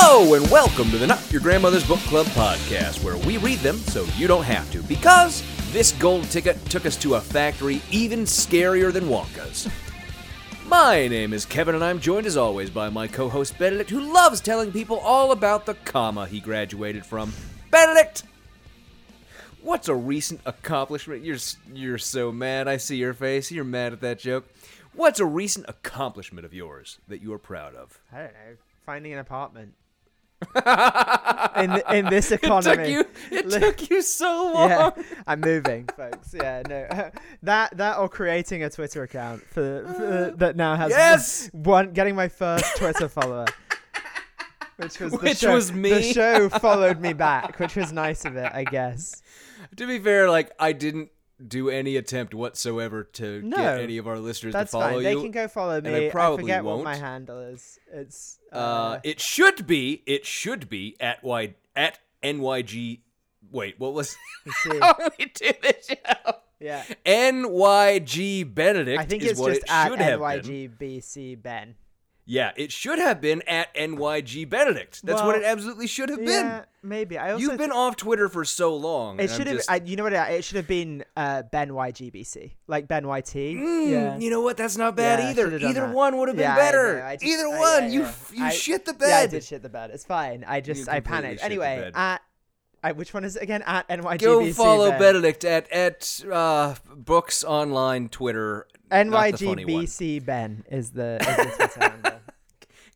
Hello and welcome to the Not Your Grandmother's Book Club podcast, where we read them so you don't have to, because this gold ticket took us to a factory even scarier than Wonka's. My name is Kevin, and I'm joined as always by my co host Benedict, who loves telling people all about the comma he graduated from. Benedict! What's a recent accomplishment? You're, you're so mad. I see your face. You're mad at that joke. What's a recent accomplishment of yours that you are proud of? I don't know. Finding an apartment. In in this economy. It took you. It took you so long. Yeah, I'm moving, folks. Yeah, no, that that or creating a Twitter account for, for uh, that now has Yes! one getting my first Twitter follower, which was the Which show, was me. The show followed me back, which was nice of it, I guess. To be fair, like I didn't do any attempt whatsoever to No, get any of our listeners to follow fine. They can go follow me. and I probably forget what won't. my handle is. It's uh, uh, it should be. It should be at y at nyg. Wait, what was? let's see. How we do this show? yeah. NYG Benedict I think is it's what just it at should have been. NYGBC Ben. Yeah, it should have been at NYG Benedict. That's what it absolutely should have Yeah, maybe. I also You've been off Twitter for so long. It should have. just- I, you know what? It, should have been uh, Ben YGBC, like Ben YT. Mm, yeah. You know what? That's not bad Yeah, either. Either one would have been Yeah, better. know, I just- Either I- one. you you I- shit the bed. Yeah, I did shit the bed. It's fine. I just I panicked. Anyway, at I, which one is it again? At NYGBC. Go follow Ben. Benedict at at uh, Books Online Twitter. NYGBC Ben is the, is the.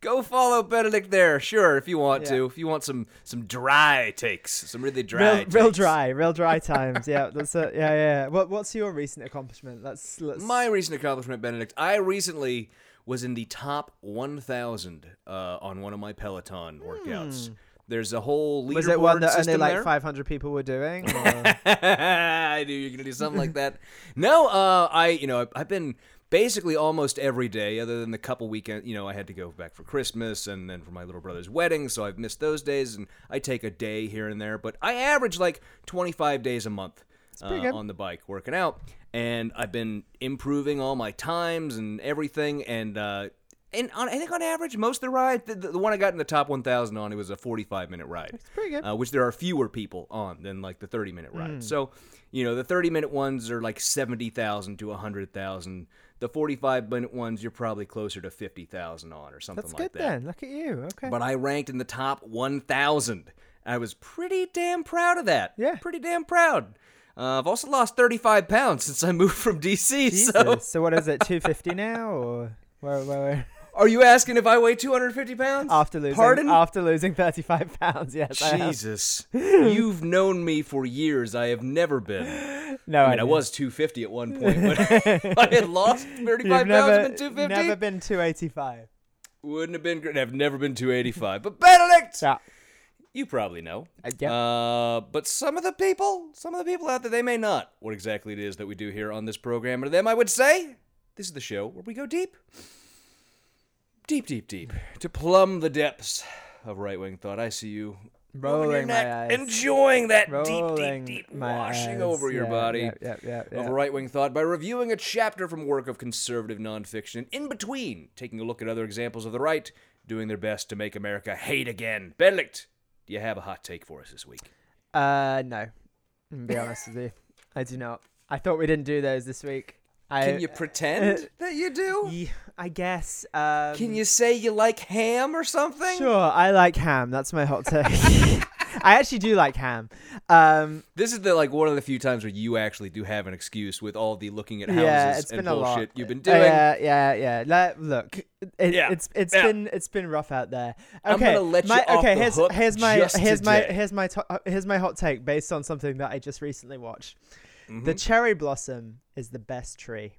Go follow Benedict there, sure, if you want Yeah. to. If you want some some dry takes, some really dry, real, real dry, real dry times. Yeah, that's it. Yeah, yeah. What What's your recent accomplishment? Let's let's. My recent accomplishment, Benedict. I recently was in the top 1,000 uh, on one of my Peloton workouts. There's a whole leaderboard Hmm. was it one that only like there. 500 people were doing? I knew you were gonna do something like that. No, uh, I you know I've been basically almost every day, other than the couple weekend. You know, I had to go back for Christmas and then for my little brother's wedding, so I've missed those days, and I take a day here and there. But I average like 25 days a month uh, on the bike working out, and I've been improving all my times and everything, and. uh and on, I think on average, most of the ride, the, the one I got in the top 1,000 on, it was a 45 minute ride pretty good. uh, which there are fewer people on than like the 30 minute ride. Hmm. So, you know, the 30 minute ones are like 70,000 to 100,000. The 45 minute ones, you're probably closer to 50,000 on or something That's like good that. then. Look at you. Okay. But I ranked in the top 1,000. I was pretty damn proud of that. Yeah. Pretty damn proud. Uh, I've also lost 35 pounds since I moved from DC. Jesus. So, So, what is it? 250 now, or where, where, where? Are you asking if I weigh 250 pounds? After losing, Pardon? after losing 35 pounds, yes. I. Jesus. You've known me for years. I have never been. No, I mean, I know. was 250 at one point, but I had lost 35 You've pounds never, and been 250. never been 285. Wouldn't have been great. I've never been 285. But Benedict, Yeah. you probably know. Uh, yeah. Uh, but some of the people, some of the people out there, they may not what exactly it is that we do here on this program. And to them, I would say, this is the show where we go deep, deep, deep, deep, to plumb the depths of right wing thought. I see you Rolling my eyes. enjoying that Rolling deep, deep, deep washing eyes. over your Yeah, body Yeah, yeah, yeah. yeah. of right wing thought by reviewing a chapter from work of conservative nonfiction, and in between, taking a look at other examples of the right doing their best to make America hate again. Benedict, do you have a hot take for us this week? Uh, no. To be honest with you, I do not. I thought we didn't do those this week. I, Can you pretend that you do? Ye- I guess. Um, Can you say you like ham or something? Sure, I like ham. That's my hot take. I actually do like ham. Um, This is the like one of the few times where you actually do have an excuse with all the looking at houses yeah, it's and been a lot. bullshit you've been Uh, doing. Yeah, yeah, yeah. Let, look, it, Yeah, it's it's yeah. been it's been rough out there. I'm Okay, gonna let you my, okay. here's here's my here's my here's my to- uh, here's my hot take based on something that I just recently watched. Mm-hmm. The cherry blossom is the best tree.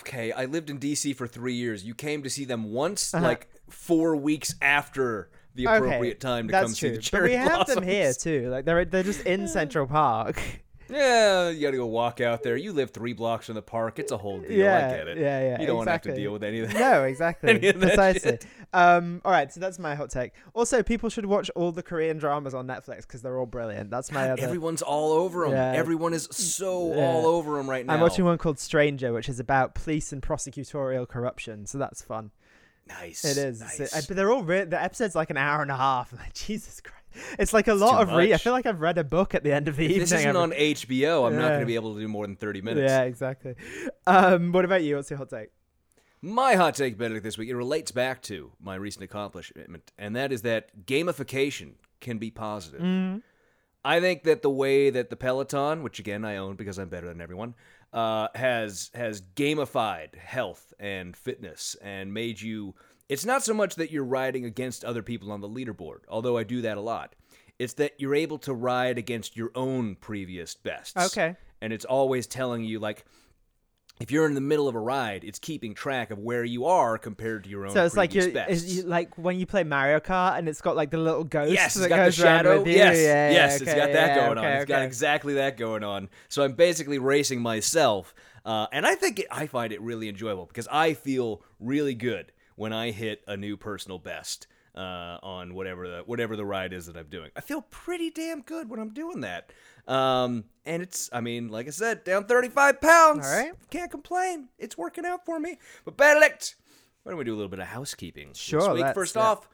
okay, I lived in DC for three years. You came to see them once, Uh-huh. like four weeks after the Okay, appropriate time to come true. see the but cherry we have them here too. Like they're they're just in Central Park. Yeah, you gotta go walk out there. You live three blocks from the park. It's a whole deal. yeah, I get it. yeah, yeah. You don't want to have to deal with any of that. No, exactly. Any Precisely. Um, all right, so that's my hot take. Also, people should watch all the Korean dramas on Netflix because they're all brilliant. That's my other. Everyone's all over them. Yeah. Everyone is so Yeah. all over them right now. I'm watching one called Stranger, which is about police and prosecutorial corruption. So that's fun. Nice. It is. Nice. But they're all re- the episode's like an hour and a half. I'm like Jesus Christ, it's like a lot too of read. I feel like I've read a book at the end of the If evening. this isn't every- on HBO, I'm not going to be able to do more than 30 minutes. Yeah, exactly. Um, what about you? What's your hot take? My hot take, Benedict, this week, it relates back to my recent accomplishment, and that is that gamification can be positive. Mm-hmm. I think that the way that the Peloton, which again I own because I'm better than everyone, uh, has has gamified health and fitness and made you. It's not so much that you're riding against other people on the leaderboard, although I do that a lot. It's that you're able to ride against your own previous bests. Okay. And it's always telling you like if you're in the middle of a ride, it's keeping track of where you are compared to your own. So it's like previous you, bests. is you like when you play Mario Kart and it's got like the little ghost Yes, that it's got the shadow. Yes, yeah, yes, yeah, it's okay, got that yeah, going on. okay, It's got exactly that going on. So I'm basically racing myself, uh, and I think it, I find it really enjoyable because I feel really good when I hit a new personal best uh, on whatever the whatever the ride is that I'm doing. I feel pretty damn good when I'm doing that. Um, and it's, I mean, like I said, down 35 pounds. All right. Can't complain. It's working out for me. But Benedict, why don't we do a little bit of housekeeping? this Sure, week? First yeah. off,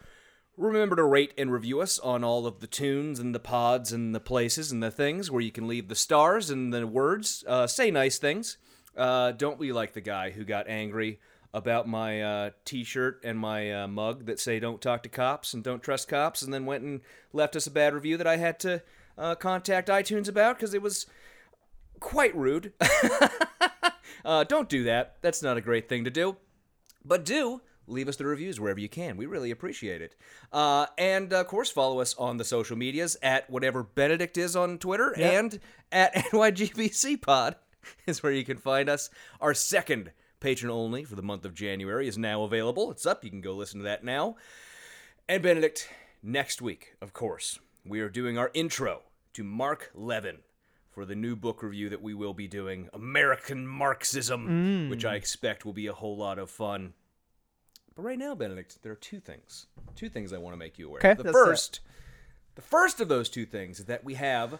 remember to rate and review us on all of the tunes and the pods and the places and the things where you can leave the stars and the words. Uh, say nice things. Uh, don't be like the guy who got angry about my uh, t-shirt and my uh, mug that say "Don't talk to cops" and "Don't trust cops," and then went and left us a bad review that I had to uh, contact iTunes about because it was quite rude. uh, don't do that. That's not a great thing to do. But do leave us the reviews wherever you can. We really appreciate it. Uh, and of course, follow us on the social medias at whatever Benedict is on Twitter Yep. and at NYGBC Pod is where you can find us. Our second patron only for the month of January is now available. It's up. You can go listen to that now. And Benedict, next week, of course, we are doing our intro to Mark Levin for the new book review that we will be doing, American Marxism, which I expect will be a whole lot of fun. But right now, Benedict, there are two things. Two things I want to make you aware. Okay, of. The let's it. first, the first of those two things is that we have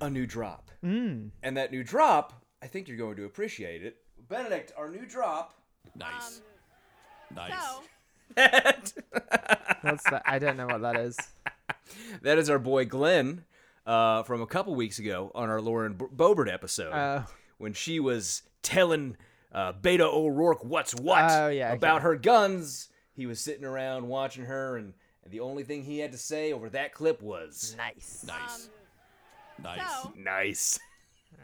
a new drop. Mm. And that new drop, I think you're going to appreciate it. Benedict, our new drop. Nice. nice. What's that? I don't know what that is. That is our boy Glenn uh, from a couple weeks ago on our Lauren B- Boebert episode Oh. when she was telling uh, Beto O'Rourke what's what Oh, yeah, okay. about her guns. He was sitting around watching her, and, and the only thing he had to say over that clip was Nice. Nice. nice. nice.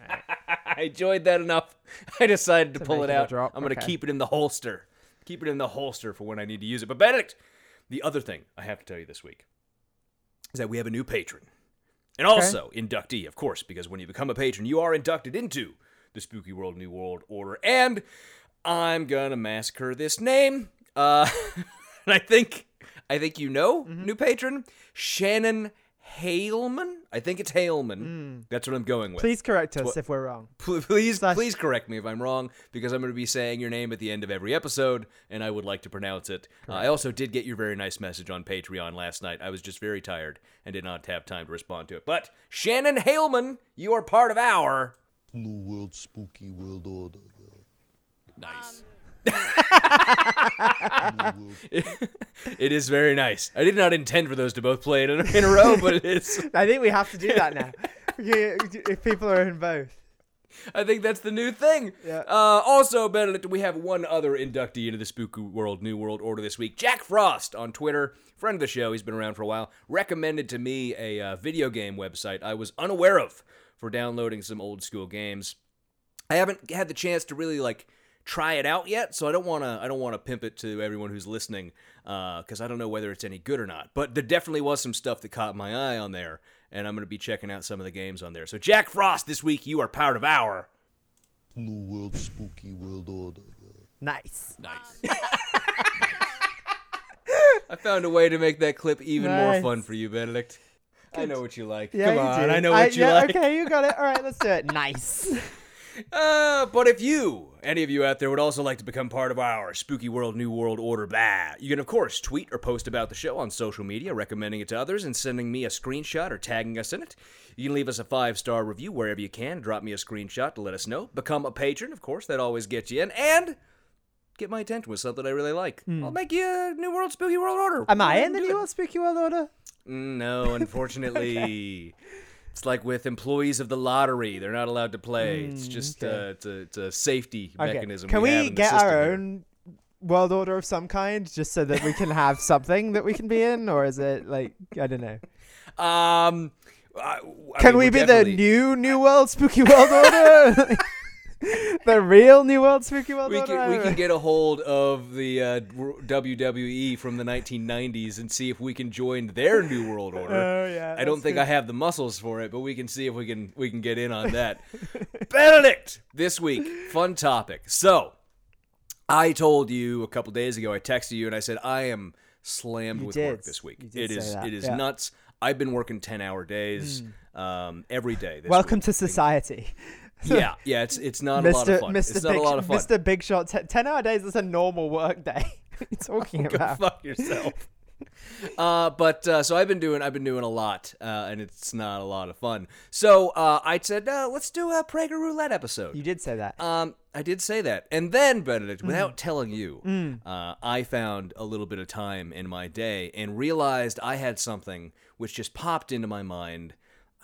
I enjoyed that enough. I decided to, To pull it out. drop, I'm going to okay. keep it in the holster. Keep it in the holster for when I need to use it. But Benedict, the other thing I have to tell you this week is that we have a new patron. And also inductee, of course, because when you become a patron, you are inducted into the Spooky World New World Order. And I'm gonna massacre this name. Uh and I think I think you know, Mm-hmm. new patron, Shannon Haleman. I think it's Haleman. That's what I'm going with. Mm. Please correct us Tw- if we're wrong. Pl- Please, Slash- please correct me if I'm wrong, because I'm going to be saying your name at the end of every episode, and I would like to pronounce it. Uh, I also did get your very nice message on Patreon last night. I was just very tired and did not have time to respond to it. But Shannon Haleman, you are part of our. New World Spooky World Order. Nice. It is very nice. I did not intend for those to both play in a, in a row, but it is. I think we have to do that now. If people are in both. I think that's the new thing. Yeah. Uh, also, Benedict, we have one other inductee into the Spooky World New World Order this week. Jack Frost on Twitter, friend of the show. He's been around for a while. Recommended to me a uh, video game website I was unaware of for downloading some old school games. I haven't had the chance to really like try it out yet, so I don't want to. I don't want to pimp it to everyone who's listening uh, because I don't know whether it's any good or not. But there definitely was some stuff that caught my eye on there, and I'm going to be checking out some of the games on there. So Jack Frost, this week you are part of our. New World Spooky World Order. Nice. Nice. I found a way to make that clip even more fun for you, Benedict. I know what you like. Yeah, Come you on, do. I know what you yeah, like. Okay, you got it. All right, let's do it. Nice. Uh, but if you, any of you out there, would also like to become part of our Spooky World New World Order, blah, you can of course tweet or post about the show on social media, recommending it to others and sending me a screenshot or tagging us in it. You can leave us a five star review wherever you can. Drop me a screenshot to let us know. Become a patron, of course, that always gets you in, and get my attention with something I really like. I'll make you a New World Spooky World Order. Hmm. Am I in the. New World Spooky World Order? No, unfortunately. It's like with employees of the lottery; they're not allowed to play. it's just okay. uh, it's, a, it's a safety Okay. mechanism. Can we, we get our own world order of some kind, just so that we can have something that we can be in, or is it like I don't know? Um, I- I Can mean, we be the new New World Spooky World Order? the real New World Spooky World We can, we can get a hold of the uh, WWE from the 1990s and see if we can join their new world order. Oh yeah. I don't think good. I have the muscles for it, but we can see if we can we can get in on that. Benedict, this week, fun topic. So, I told you a couple days ago. I texted you and I said I am slammed You with did. work this week. It is that, it is yeah. Nuts. I've been working ten hour days um, every day. This Welcome week. to society. Yeah, yeah. It's it's not a lot Mr. of fun. Mr. It's not Big, a lot of fun. Mr. Big Shot, t- 10 hour days is a normal work day. you talking Go about? fuck yourself. uh, but uh, so I've been doing I've been doing a lot, uh, and it's not a lot of fun. So uh, I said, uh, let's do a Prager Roulette episode. You did say that. Um, I did say that, and then Benedict, Mm. without telling you, uh, I found a little bit of time in my day and realized I had something which just popped into my mind.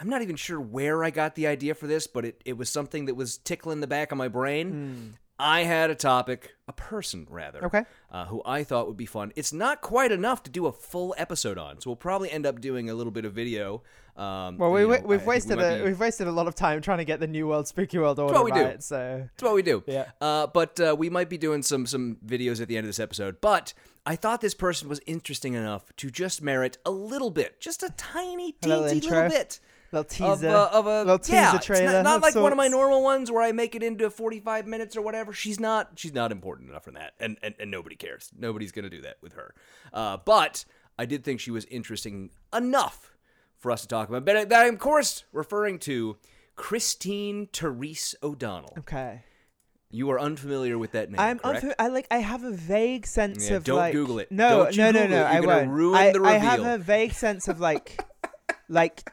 I'm not even sure where I got the idea for this, but it, it was something that was tickling the back of my brain. I had a topic, a person rather, Mm. Okay. uh, who I thought would be fun. It's not quite enough to do a full episode on, so we'll probably end up doing a little bit of video. Um, well, we, you know, we, we've we wasted might a be- we've wasted a lot of time trying to get the New World Spooky World Order what we do. So That's what we do. Yeah. Uh, but uh, we might be doing some some videos at the end of this episode. But I thought this person was interesting enough to just merit a little bit, just a tiny, teensy little bit. Little Of, teaser, of a little teaser yeah, trailer. not, not of like one of my normal ones where I make it into 45 minutes or whatever. She's not she's not important enough for that, and and, and nobody cares. Nobody's gonna do that with her. Uh, but I did think she was interesting enough for us to talk about. But that I'm of course referring to Christine Therese O'Donnell. Okay. You are unfamiliar with that name, I'm unfamiliar. I like. I have a vague sense Yeah, of don't like. Google it. No, no, no, Google no. I won't. ruin I, the I have a vague sense of like, like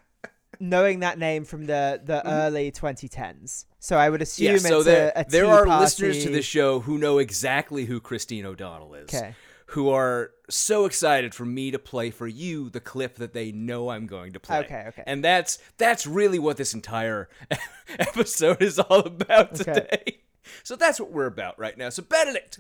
knowing that name from the the early 2010s. So I would assume Mm-hmm. yeah, so it's there, a, a there are party. listeners to the show who know exactly who Christine O'Donnell is. 'Kay. Who are so excited for me to play for you the clip that they know I'm going to play. Okay, okay. And that's that's really what this entire episode is all about Okay. today. So that's what we're about right now. So Benedict,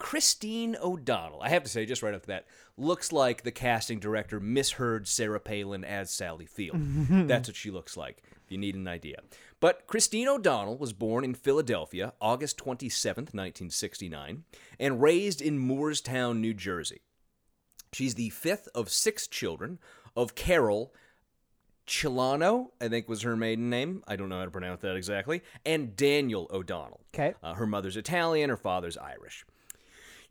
Christine O'Donnell, I have to say just right off the bat, looks like the casting director misheard Sarah Palin as Sally Field. that's what she looks like. If you need an idea. But Christine O'Donnell was born in Philadelphia, August 27th, 1969, and raised in Moorestown, New Jersey. She's the fifth of six children of Carol Chilano, I think was her maiden name. I don't know how to pronounce that exactly. And Daniel O'Donnell. 'Kay. Uh, her mother's Italian, her father's Irish.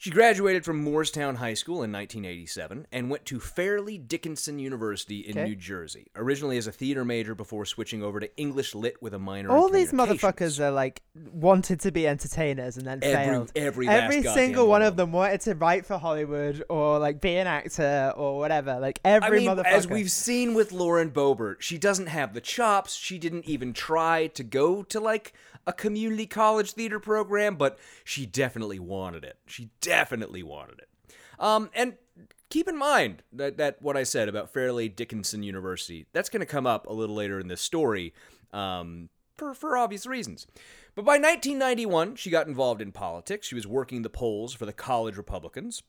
She graduated from Moorestown High School in 1987 and went to Fairleigh Dickinson University in Okay. New Jersey, originally as a theater major before switching over to English Lit with a minor All these motherfuckers are like wanted to be entertainers and then Every- failed. every every single one one of of them wanted to write for Hollywood or like be an actor or whatever. Like every I mean, motherfucker. as we've seen with Lauren Boebert, she doesn't have the chops. She didn't even try to go to like a community college theater program, but she definitely wanted it. She definitely wanted it. Um, and keep in mind that, that what I said about Fairleigh Dickinson University, that's going to come up a little later in this story um, for, for obvious reasons. But by 1991, she got involved in politics. She was working the polls for the college Republicans.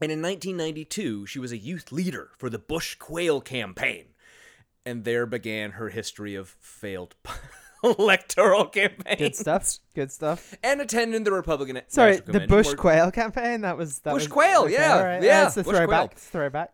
And in 1992, she was a youth leader for the Bush Quayle campaign. And there began her history of failed electoral campaign. good stuff. Good stuff. And attending the Republican Sorry, National the Bush Quayle campaign. That was that Bush was- Quayle, okay, yeah, right. yeah, a Bush throwback. Quayle. Throwback.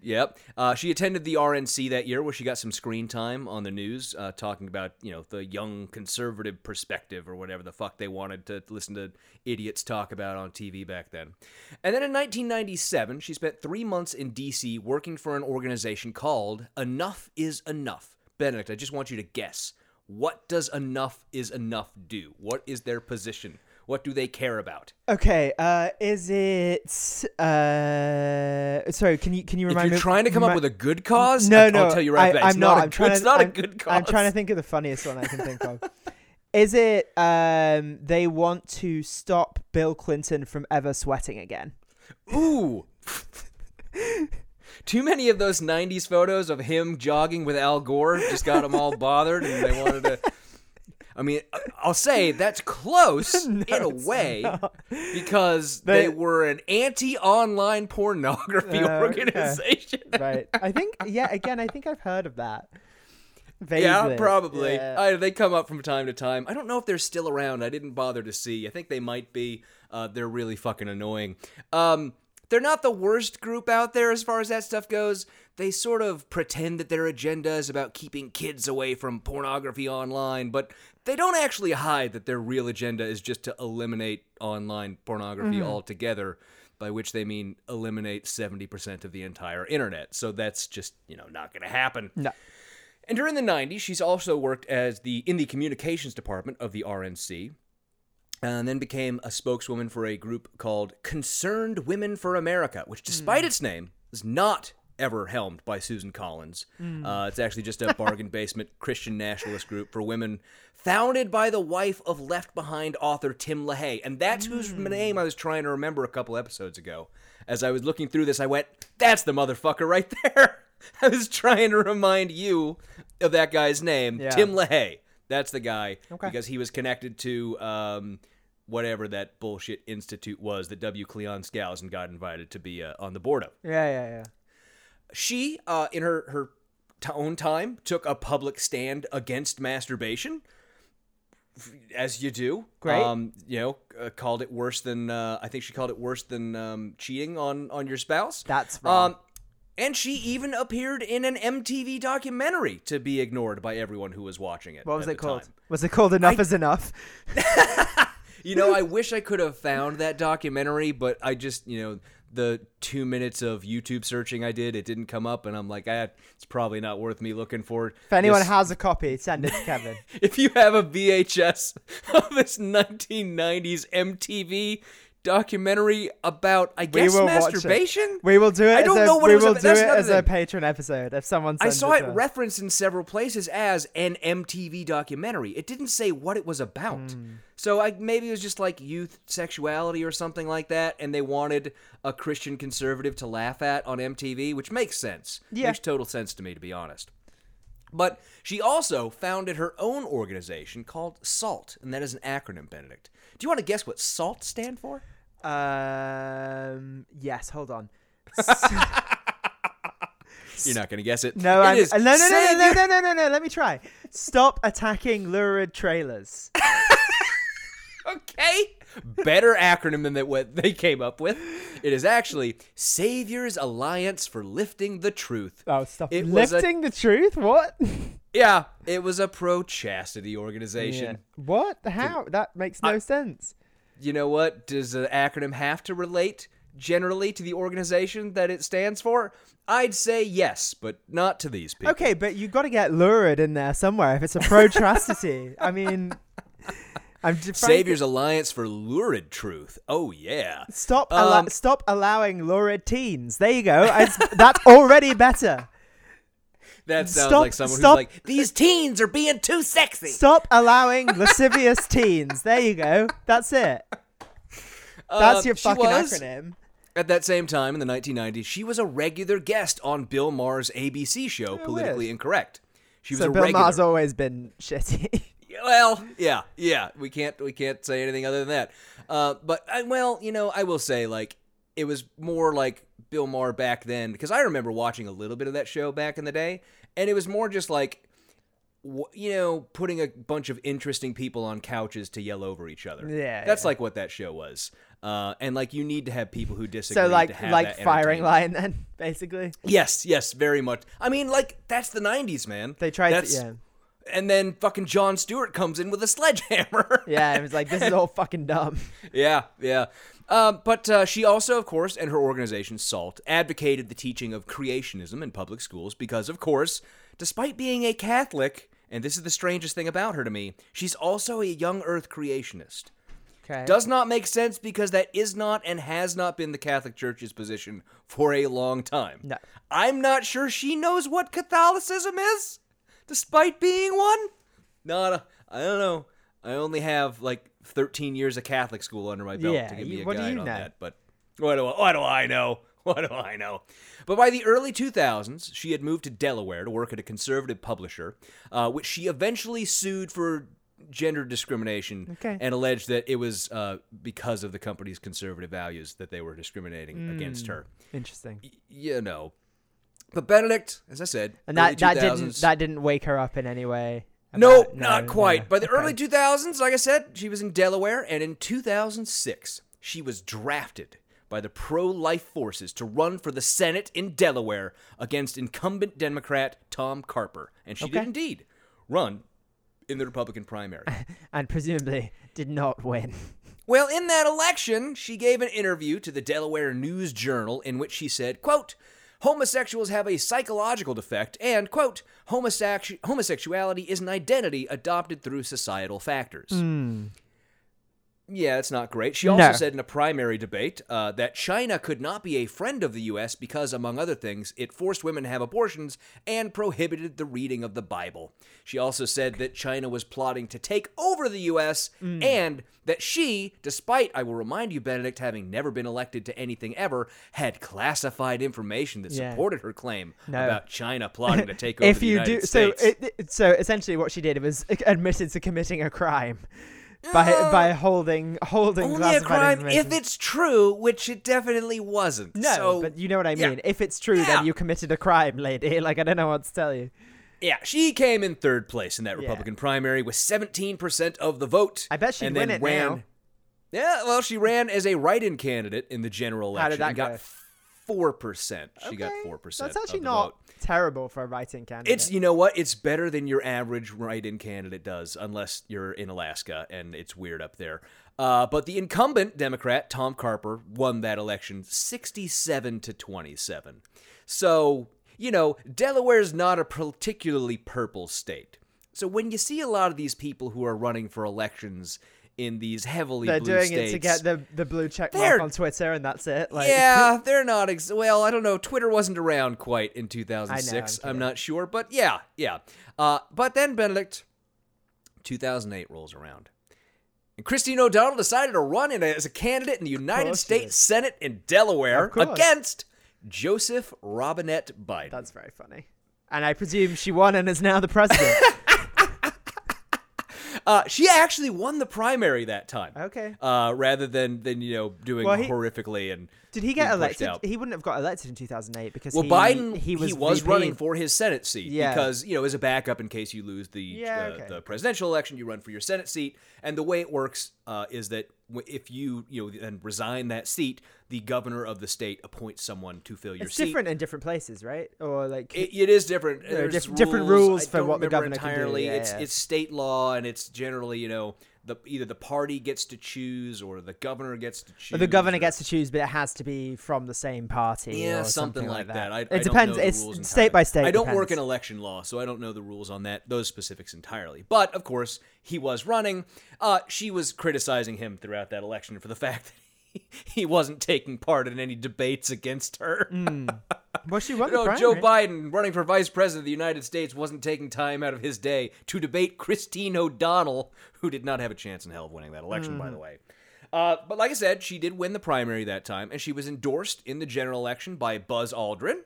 Yep. Uh, she attended the RNC that year, where she got some screen time on the news, uh, talking about you know the young conservative perspective or whatever the fuck they wanted to listen to idiots talk about on TV back then. And then in 1997, she spent three months in D.C. working for an organization called Enough Is Enough. Benedict, I just want you to guess. What does Enough Is Enough do? What is their position? What do they care about? Okay, uh, is it? Uh, sorry, can you can you If remind you're me? trying to come up with a good cause, no, I- no, I'll tell you right I, back. I'm It's not. not a I'm trying good- to, it's not a I'm, good I'm trying to think of the funniest one I can think of. Is it? Um, they want to stop Bill Clinton from ever sweating again. Ooh. Too many of those 90s photos of him jogging with Al Gore just got them all bothered and they wanted to. I mean, I'll say that's close in a way because they, They- were an anti online pornography okay. organization. Right. I think. Yeah. Again, I think I've heard of that. Yeah, probably. Yeah. I, they come up from time to time. I don't know if they're still around. I didn't bother to see. I think they might be. Uh, they're really fucking annoying. Um, they're not the worst group out there as far as that stuff goes. They sort of pretend that their agenda is about keeping kids away from pornography online, but they don't actually hide that their real agenda is just to eliminate online pornography mm-hmm. altogether. By which they mean eliminate 70% of the entire internet. So that's just, you know, not going to happen. No. And during the 90s, she's also worked as the in the communications department of the RNC and then became a spokeswoman for a group called Concerned Women for America, which despite hmm. its name is not ever helmed by Susan Collins. Hmm. Uh, it's actually just a bargain basement Christian nationalist group for women founded by the wife of Left Behind author Tim LaHaye. And that's whose hmm. name I was trying to remember a couple episodes ago. As I was looking through this, I went, that's the motherfucker right there. I was trying to remind you of that guy's name, Yeah. Tim LaHaye. That's the guy Okay. because he was connected to um, whatever that bullshit institute was that W. Cleon Skousen got invited to be uh, on the board of. Yeah. Yeah. Yeah. She, uh, in her her t- own time, took a public stand against masturbation, as you do. Great. Um, you know, uh, called it worse than uh, I think she called it worse than um, cheating on on your spouse. That's wrong. And she even appeared in an MTV documentary to be ignored by everyone who was watching it. What was it called? time. Was it called Enough I- is Enough? You know, I wish I could have found that documentary, but I just, you know, the two minutes of YouTube searching I did, it didn't come up, and I'm like, ah, it's probably not worth me looking for. If anyone this- has a copy, send it to Kevin. if you have a VHS of this 1990s MTV documentary about, I guess, it. masturbation. We will do it. I don't as a, know what we it was will about. do That's it as a patron episode. If someone I saw it, it referenced in several places as an MTV documentary. It didn't say what it was about. Hmm. So I maybe it was just like youth sexuality or something like that, and they wanted a Christian conservative to laugh at on MTV, which makes sense. Yeah. Makes total sense to me, to be honest. But she also founded her own organization called SALT, and that is an acronym, Benedict. Do you want to guess what SALT stand for? Um. Yes. Hold on. You're not going to guess it. No, It I'm, uh, no, no, no, no, no, no, no, no, no. Let me try. Stop attacking lurid trailers. okay. Better acronym than that what they came up with. It is actually Savior's Alliance for Lifting the Truth. Oh, stop It was a- lifting the truth. What? Yeah, it was a pro chastity organization. What? How? That makes no I- sense. You know what? Does the acronym have to relate generally to the organization that it stands for? I'd say yes, but not to these people. Okay, but you've got to get lurid in there somewhere if it's a pro chastity. I mean, I'm j- Savior's Alliance for Lurid Truth. Oh yeah. Stop! allo- Um, stop allowing lurid teens. There you go. That's already better. That sounds Stop- like someone stop- who's like, these teens are being too sexy. Stop allowing lascivious teens. There you go. That's it. That's Uh, your fucking was- acronym. At that same time, in the 1990s, she was a regular guest on Bill Maher's ABC show, Politically weird. Incorrect. She was So a Bill regular. Maher's always been shitty. Well, yeah, yeah. We can't we can't say anything other than that. Uh, but I, well, you know, I will say like it was more like Bill Maher back then because I remember watching a little bit of that show back in the day, and it was more just like. You know, putting a bunch of interesting people on couches to yell over each other. Yeah, that's yeah. like what that show was. Uh, and like you need to have people who disagree. So to like like firing line then basically. Yes, yes, very much. I mean, like that's the '90s, man. They tried That's- to yeah. And then fucking Jon Stewart comes in with a sledgehammer. Yeah, it was like this is all fucking dumb. yeah, yeah. Um, but uh, she also, of course, and her organization, SALT, advocated the teaching of creationism in public schools because, of course, despite being a Catholic, and this is the strangest thing about her to me, she's also a young earth creationist. Okay. Does not make sense because that is not and has not been the Catholic Church's position for a long time. No. I'm not sure she knows what Catholicism is, despite being one. Not, a, I don't know. I only have like 13 years of Catholic school under my belt Yeah, to give me a guide on know? that. But what do, what do I know? What do I know? But by the early 2000s, she had moved to Delaware to work at a conservative publisher, uh, which she eventually sued for gender discrimination Okay. and alleged that it was uh, because of the company's conservative values that they were discriminating Hmm. against her. Interesting. Y- you know. But Benedict, as I said, And that that didn't that didn't wake her up in any way. no, about- not no, quite. no. By the Okay. early 2000s, like I said, she was in Delaware, and in 2006, she was drafted by the pro life forces to run for the Senate in Delaware against incumbent Democrat Tom Carper. And she Okay. did indeed run in the Republican primary. and presumably did not win. Well, in that election, she gave an interview to the Delaware News Journal in which she said, quote, homosexuals have a psychological defect and, quote, homosexu- homosexuality is an identity adopted through societal factors. Hmm. Yeah, it's not great. She also No. said in a primary debate uh, that China could not be a friend of the U.S. because, among other things, it forced women to have abortions and prohibited the reading of the Bible. She also said that China was plotting to take over the U.S. Mm. and that she, despite, I will remind you, Benedict, having never been elected to anything ever, had classified information that Yeah. supported her claim No. about China plotting to take over if the you United do so, States. it, it- so essentially what she did was admitted to committing a crime by Uh, by holding holding only a crime if it's true, which it definitely wasn't. no, so, but you know what I yeah. mean. If it's true, Yeah. then you committed a crime, lady. Like I don't know what to tell you. Yeah, she came in third place in that Yeah. Republican primary with 17% of the vote. I bet she'd and win then it ran, now. Yeah, well, she ran as a write-in candidate in the general election How did that and got four percent. She got four percent. That's actually not vote. Terrible for a write-in candidate. It's you know what? It's better than your average write-in candidate does, unless you're in Alaska and it's weird up there. Uh, but the incumbent Democrat Tom Carper won that election, sixty-seven to twenty-seven. So you know, Delaware's not a particularly purple state. So when you see a lot of these people who are running for elections in these heavily They're doing states, it to get the the blue check They're- mark on Twitter, and that's it. Like, yeah, they're not. Ex- well, I don't know. Twitter wasn't around quite in 2006. I'm I'm, not sure, but yeah, yeah. Uh, but then Benedict, 2008 rolls around, and Christine O'Donnell decided to run in as a candidate in the United States. Senate in Delaware against Joseph Robinette Biden. that's very funny. And I presume she won and is now the president. Uh, she actually won the primary that time. Okay. Uh, rather than than you know doing Well, he- horrifically and Did he get elected? He wouldn't have got elected in 2008 because Well, he, Biden he was VP. running for his Senate seat Yeah. because you know as a backup in case you lose the Yeah, uh, okay. the presidential election, you run for your Senate seat, and the way it works uh, is that if you you know then resign that seat, the governor of the state appoints someone to fill your seat. It's seat. different in different places, right? Or like It, it is different. There are diff- different rules for what the governor can do, yeah, it's yeah. it's state law, and it's generally you know the either the party gets to choose or the governor gets to choose. Or the governor or- gets to choose, but it has to be from the same party. Yeah, or something, something, like that. I, it I depends. it's state by state. I don't work in election law, so I don't know the rules on that those specifics entirely. But of course, he was running. Uh, she was criticizing him throughout that election for the fact that he, wasn't taking part in any debates against her. Well, she know, Joe. Biden, running for vice president of the United States, wasn't taking time out of his day to debate Christine O'Donnell, who did not have a chance in hell of winning that election, by the way. Uh, but like I said, she did win the primary that time, and she was endorsed in the general election by Buzz Aldrin.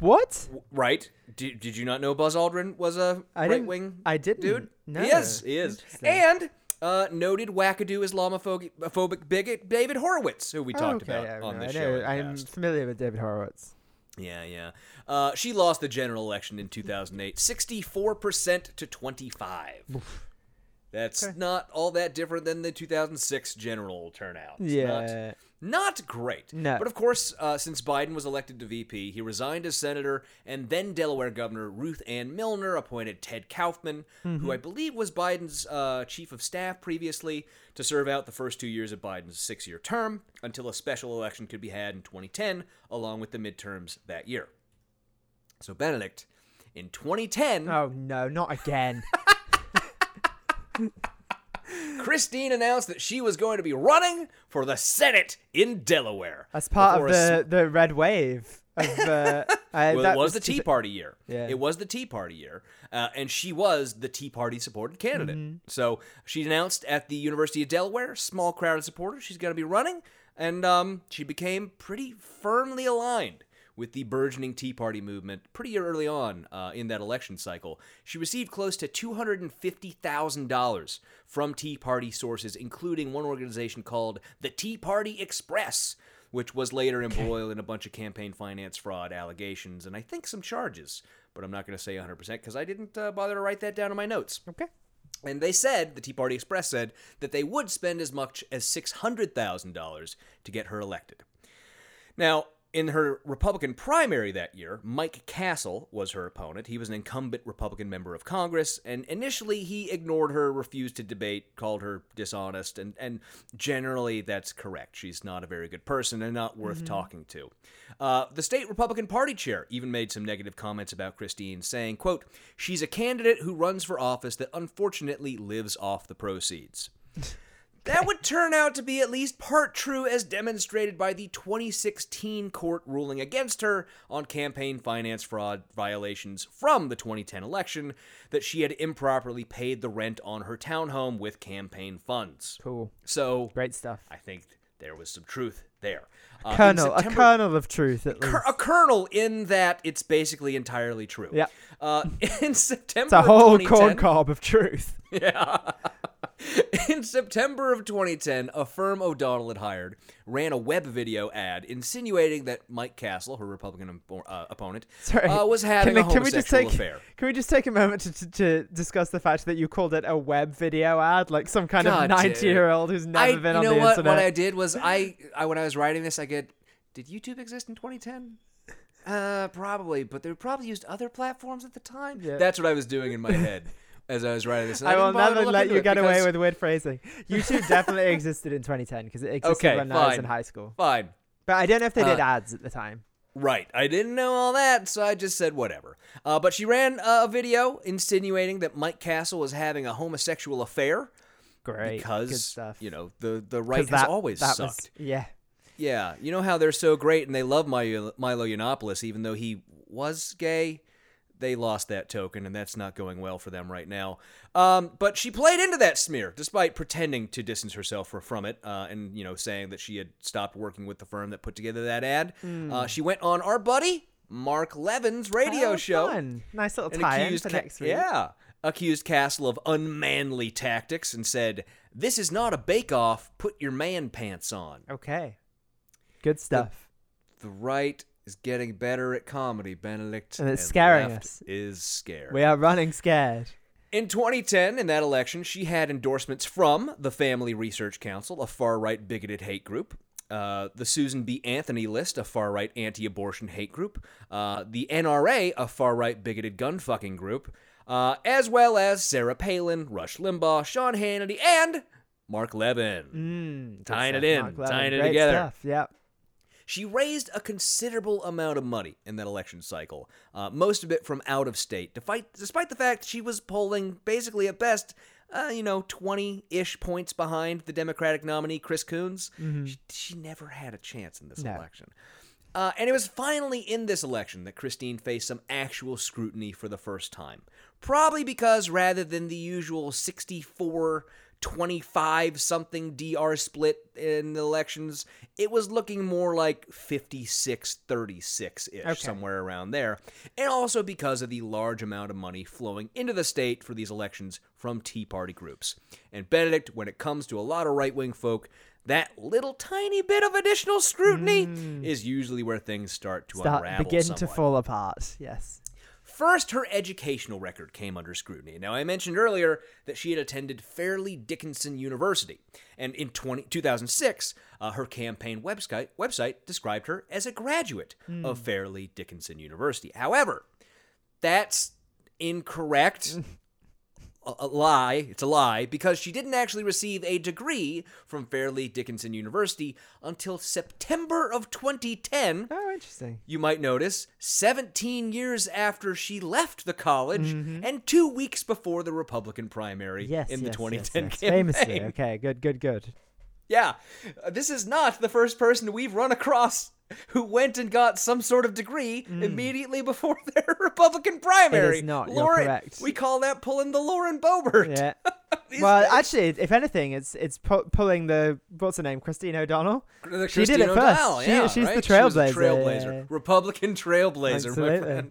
What? Right? Did, did you not know Buzz Aldrin was a right wing I didn't. dude? No. He is. He is. And uh, noted wackadoo Islamophobic phobic bigot David Horowitz, who we Oh, talked okay, about yeah, on no, this I show. know. the I'm past. familiar with David Horowitz. Yeah, yeah. Uh, she lost the general election in 2008, 64% to 25. That's Okay. not all that different than the 2006 general turnout. It's Yeah. Not, great. No. But of course, uh, since Biden was elected to VP, he resigned as senator, and then Delaware Governor Ruth Ann Minner appointed Ted Kaufman, who I believe was Biden's uh, chief of staff previously, to serve out the first two years of Biden's six year term until a special election could be had in 2010, along with the midterms that year. So, Benedict, in 2010, Oh no, not again. Christine announced that she was going to be running for the Senate in Delaware. As part of the, the red wave of uh, uh, well, that it was the Tea Party year. Yeah. It was the Tea Party year. Uh, and she was the Tea Party supported candidate. Mm-hmm. So she announced at the University of Delaware, small crowd of supporters, she's going to be running. And um, she became pretty firmly aligned with the burgeoning Tea Party movement pretty early on uh, in that election cycle. She received close to $250,000 from Tea Party sources, including one organization called the Tea Party Express, which was later embroiled in a bunch of campaign finance fraud allegations and I think some charges. But I'm not going to say 100% because I didn't uh, bother to write that down in my notes. Okay. And they said, the Tea Party Express said, that they would spend as much as $600,000 to get her elected. Now, in her Republican primary that year, Mike Castle was her opponent. He was an incumbent Republican member of Congress, and initially he ignored her, refused to debate, called her dishonest, and, and generally that's correct. She's not a very good person and not worth talking to. Uh, the state Republican Party chair even made some negative comments about Christine, saying, quote, she's a candidate who runs for office that unfortunately lives off the proceeds. That would turn out to be at least part true, as demonstrated by the 2016 court ruling against her on campaign finance fraud violations from the 2010 election that she had improperly paid the rent on her townhome with campaign funds. Cool. So, Great stuff. I think there was some truth there. Uh, Kernel, a kernel of truth at least. A kernel in that it's basically entirely true. Yeah. Uh, in September, It's a whole corn cob of truth. yeah. In September of 2010, a firm O'Donnell had hired ran a web video ad insinuating that Mike Castle, her Republican uh, opponent, Sorry. uh, was having can, a we- can we just homosexual take affair. can we just take a moment to, to, to discuss the fact that you called it a web video ad, like some kind God, of ninety year old who's never I, been on the what? internet? What I did was I, I when I was writing this, I get, did YouTube exist in 2010? Uh, probably, but they probably used other platforms at the time. Yeah. That's what I was doing in my head as I was writing this. and I will didn't bother to never let you get away with weird phrasing. YouTube definitely existed in 2010 because it existed Okay, when I was in high school. Fine. But I don't know if they did Uh, ads at the time. Right. I didn't know all that, so I just said whatever. Uh, but she ran uh, a video insinuating that Mike Castle was having a homosexual affair Great, because you know the the right has that- always that sucked. Was, yeah, Yeah, you know how they're so great and they love Milo, Milo Yiannopoulos, even though he was gay. They lost that token, and that's not going well for them right now. Um, but she played into that smear, despite pretending to distance herself from it, uh, and you know saying that she had stopped working with the firm that put together that ad. Uh, she went on our buddy Mark Levin's radio. Oh, show fun. Nice little tie-in for Ca- next week. Yeah, accused Castle of unmanly tactics and said, "This is not a bake-off. Put your man pants on." Okay. Good stuff. The right is getting better at comedy, Benedict, And it's scaring left us. Is scared. We are running scared. In 2010, in that election, she had endorsements from the Family Research Council, a far-right bigoted hate group. Uh, the Susan B. Anthony list, a far right anti abortion hate group. Uh, the NRA, a far right bigoted gun fucking group. Uh, as well as Sarah Palin, Rush Limbaugh, Sean Hannity, and Mark Levin. Mm, Tying it in, Levin. tying it together. Stuff. Yeah. She raised a considerable amount of money in that election cycle, uh, most of it from out of state, despite, despite the fact she was polling basically at best, uh, you know, 20 ish points behind the Democratic nominee, Chris Coons. She, she never had a chance in this No. election. Uh, and it was finally in this election that Christine faced some actual scrutiny for the first time. Probably because rather than the usual 64 25 something DR split in the elections, it was looking more like 56 36 ish, Okay. somewhere around there. And also because of the large amount of money flowing into the state for these elections from Tea Party groups. And Benedict, when it comes to a lot of right wing folk, that little tiny bit of additional scrutiny hmm. is usually where things start to Start unravel. begin somewhat. to fall apart. Yes. First, her educational record came under scrutiny. Now, I mentioned earlier that she had attended Fairleigh Dickinson University, and in 20, 2006, uh, her campaign website, website described her as a graduate of Fairleigh Dickinson University. However, that's incorrect. a, lie. It's a lie because she didn't actually receive a degree from Fairleigh Dickinson University until September of 2010. Oh, interesting. You might notice 17 years after she left the college and two weeks before the Republican primary Mm-hmm. Yes, in the yes, 2010 yes, yes. campaign. Famously. Okay, good, good, good. Yeah, Uh, this is not the first person we've run across who went and got some sort of degree immediately before their Republican primary. Mm. not, you're Lauren, correct. We call that pulling the Lauren Boebert. Yeah. Well, days. actually, if anything, it's it's pu- pulling the what's her name, Christine O'Donnell. The She did it first. O'Donnell, She- yeah, she's the right? She a trailblazer, trailblazer. yeah, yeah. Republican trailblazer, my friend.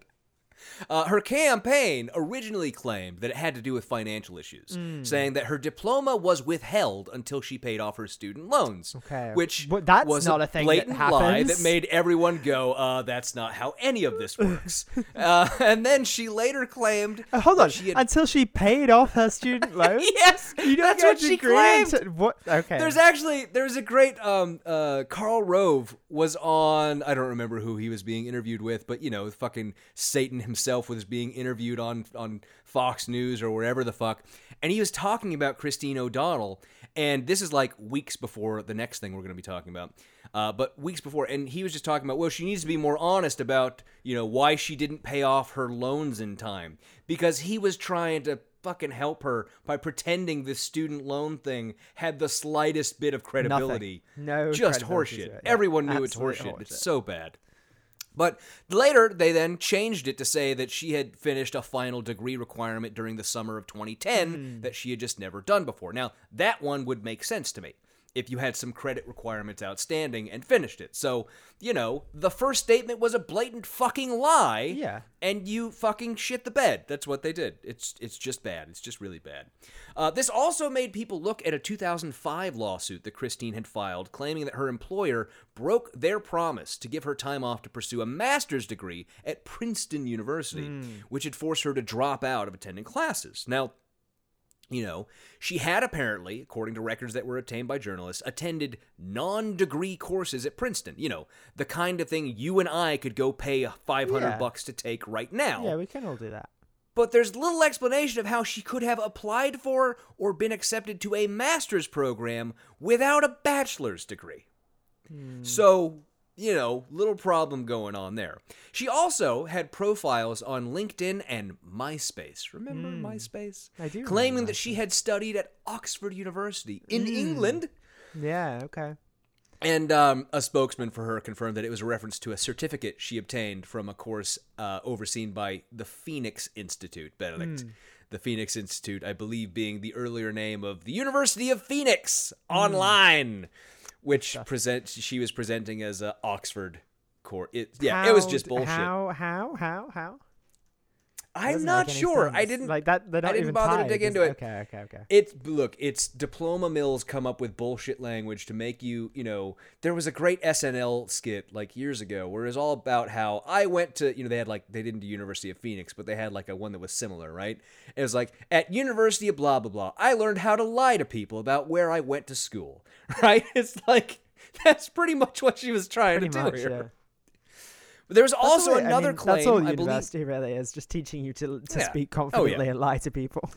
Uh, her campaign originally claimed that it had to do with financial issues, Hmm. saying that her diploma was withheld until she paid off her student loans. Okay. Which But that's was not a thing that blatant lie that made everyone go, uh, that's not how any of this works. uh, and then she later claimed. Uh, hold on, She had until she paid off her student loans. yes, You don't that's what she claimed. until- what? Okay. There's actually there's a great um uh Karl Rove was on I don't remember who he was being interviewed with, but you know, fucking Satan himself was being interviewed on on Fox News or wherever the fuck. And he was talking about Christine O'Donnell, and this is like weeks before the next thing we're going to be talking about. Uh, but weeks before, and he was just talking about, well, she needs to be more honest about, you know, why she didn't pay off her loans in time. Because he was trying to fucking help her by pretending this student loan thing had the slightest bit of credibility. No Just horseshit. it, yeah. Everyone knew Absolute it's horseshit. It's so bad. But later, they then changed it to say that she had finished a final degree requirement during the summer of 2010 Hmm. that she had just never done before. Now, that one would make sense to me if you had some credit requirements outstanding and finished it. So, you know, the first statement was a blatant fucking lie. Yeah. And you fucking shit the bed. That's what they did. It's it's just bad. It's just really bad. Uh, this also made people look at a 2005 lawsuit that Christine had filed, claiming that her employer broke their promise to give her time off to pursue a master's degree at Princeton University, which had forced her to drop out of attending classes. Now, you know, she had apparently, according to records that were obtained by journalists, attended non degree courses at Princeton. You know, the kind of thing you and I could go pay 500 Yeah. bucks to take right now. Yeah, we can all do that. But there's little explanation of how she could have applied for or been accepted to a master's program without a bachelor's degree. Hmm. So, you know, little problem going on there. She also had profiles on LinkedIn and MySpace. Remember MySpace? I do Claiming that she had studied at Oxford University in England. Yeah. Okay. And um, a spokesman for her confirmed that it was a reference to a certificate she obtained from a course uh, overseen by the Phoenix Institute, Benedict. The Phoenix Institute, I believe, being the earlier name of the University of Phoenix Online, which present she was presenting as a Oxford course. It, yeah, it was just bullshit. How? How? How? How? I'm not sure. I didn't like that. I didn't bother to dig into it. Okay. Okay. Okay. It's look, it's diploma mills come up with bullshit language to make you, you know, there was a great SNL skit like years ago where it was all about how I went to, you know, they had like they didn't do University of Phoenix, but they had like a one that was similar, right? It was like at University of blah blah blah, I learned how to lie to people about where I went to school, right? It's like that's pretty much what she was trying Pretty to much. do Yeah. But there was That's also all it- I another mean, claim, That's all I believe university really is, just teaching you to to Yeah. speak Oh, yeah. confidently and lie to people.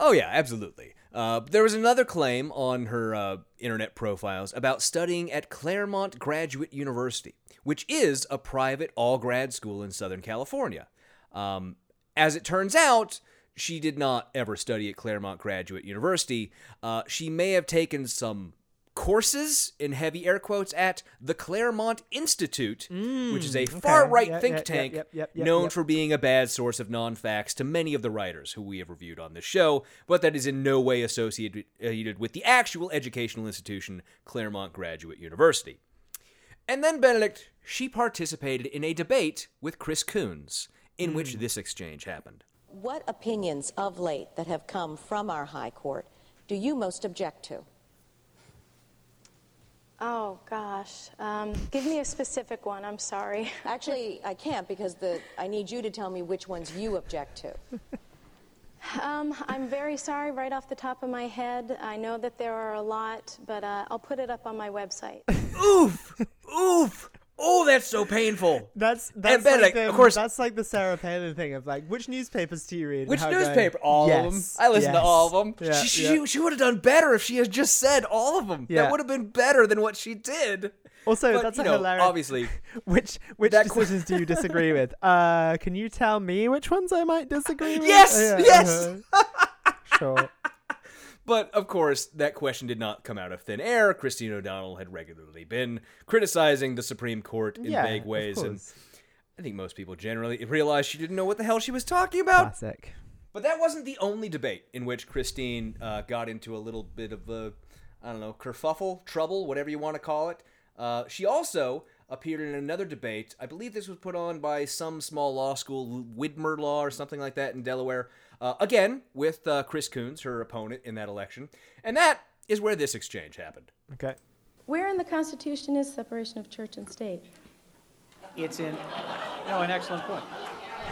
Oh yeah, absolutely. Uh, there was another claim on her uh, internet profiles about studying at Claremont Graduate University, which is a private all grad school in Southern California. Um, as it turns out, she did not ever study at Claremont Graduate University. Uh, she may have taken some courses in heavy air quotes at the Claremont Institute, which is a far right Yeah, think yeah, yeah, tank yep, yep, yep, known yep. for being a bad source of non facts to many of the writers who we have reviewed on this show, but that is in no way associated with the actual educational institution, Claremont Graduate University. And then Benedict, she participated in a debate with Chris Coons, in Hmm. which this exchange happened. What opinions of late that have come from our High Court do you most object to? Oh, gosh. Um, give me a specific one. I'm sorry. Actually, I can't because the I need you to tell me which ones you object to. Um, I'm very sorry right off the top of my head. I know that there are a lot, but uh, I'll put it up on my website. Oof! Oof! Oh, that's so painful. That's that's Benedict, like the, of course- That's like the Sarah Palin thing of like, which newspapers do you read? Which newspaper? All of them. Yes, I listened to all of them. Yeah, she yeah. she, she would have done better if she had just said all of them. Yeah. That would have been better than what she did. Also, But, that's you know, hilarious. Obviously, Which which decisions do you disagree with? Uh, can you tell me which ones I might disagree with? Yes, Yeah, yes. uh-huh. sure. But of course, that question did not come out of thin air. Christine O'Donnell had regularly been criticizing the Supreme Court in Yeah, vague ways, and. I think most people generally realized she didn't know what the hell she was talking about. Classic. But that wasn't the only debate in which Christine uh, got into a little bit of a, I don't know, kerfuffle, trouble, whatever you want to call it. Uh, she also appeared in another debate. I believe this was put on by some small law school, Widener Law or something like that in Delaware. Uh, again, with uh, Chris Coons, her opponent in that election. And that is where this exchange happened. Okay. Where in the Constitution is separation of church and state? It's in, no, an excellent point.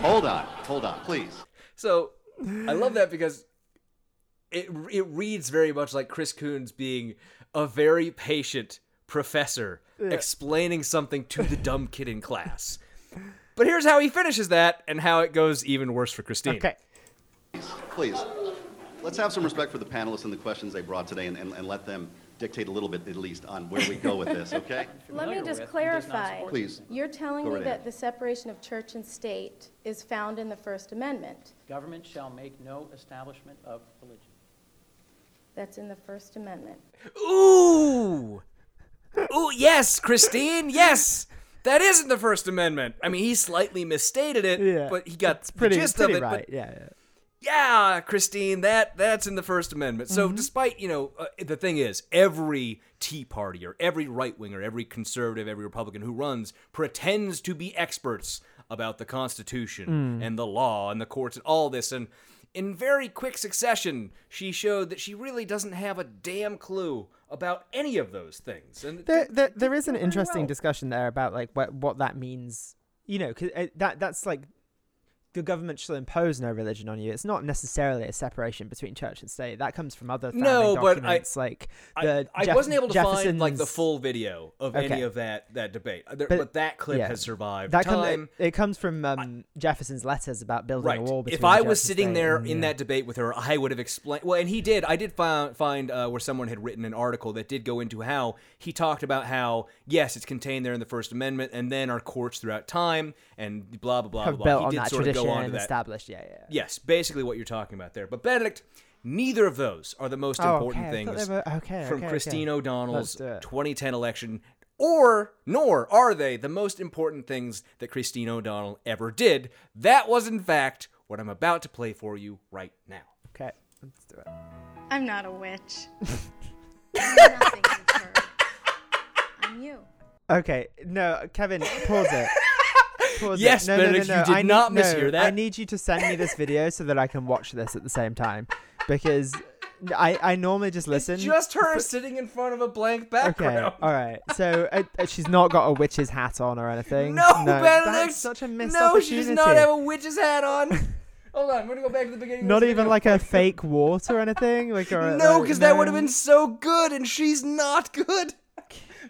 Hold on, hold on, please. So I love that because it it reads very much like Chris Coons being a very patient professor Yeah. explaining something to the dumb kid in class. But here's how he finishes that and how it goes even worse for Christine. Okay. Please, let's have some respect for the panelists and the questions they brought today and, and, and let them dictate a little bit at least on where we go with this, okay? Let me just with, it does not clarify. Please. You're telling Go me right that ahead. the separation of church and state is found in the First Amendment. Government shall make no establishment of religion. That's in the First Amendment. Ooh. Ooh, yes, Christine, yes. That isn't the First Amendment. I mean, he slightly misstated it, Yeah. but he got It's pretty, the gist pretty of it. right. But yeah, yeah. Yeah, Christine, that that's in the First Amendment. So, despite you know, uh, the thing is, every Tea Party or every right winger, every conservative, every Republican who runs pretends to be experts about the Constitution and the law and the courts and all this. And in very quick succession, she showed that she really doesn't have a damn clue about any of those things. And There, there, there is an interesting well. discussion there about like what what that means. You know, 'cause, uh, that that's like the government shall impose no religion on you. It's not necessarily a separation between church and state. That comes from other founding No, but I- documents, like the I, I Jeff- wasn't able to find like the full video of any of that that debate, Uh, there- but, But- that clip yeah. has survived That come- time. it, it comes from um, Jefferson's letters about building Right. a wall between If I was sitting there and, in yeah. that debate with her, I would have explained. Well, and he did. I did find find uh, where someone had written an article that did go into how he talked about how yes, it's contained there in the First Amendment, and then our courts throughout time and blah blah blah blah. he did sort of tradition go on to that. established. Yeah, yeah. Yes, basically what you're talking about there. But Benedict, neither of those are the most Oh, important okay. Things were- okay, from okay, Christine okay. O'Donnell's Let's do it. 2010 election, or nor are they the most important things that Christine O'Donnell ever did. That was, in fact, what I'm about to play for you right now. Okay, let's do it. I'm not a witch. I'm nothing. I'm you. Okay, no, Kevin, pause it. Yes. No, no, no, Benedict, you did I need, not no, mishear that. I need you to send me this video so that I can watch this at the same time, because I I normally just listen. Just her sitting in front of a blank background. Okay, all right. So uh, uh, she's not got a witch's hat on or anything. No, Benedict! that's such a missed no, opportunity. she does not have a witch's hat on. Hold on, I'm gonna go back to the beginning. Not even like a fake wart or anything. Like or, No, like, because that would have been so good, and she's not good.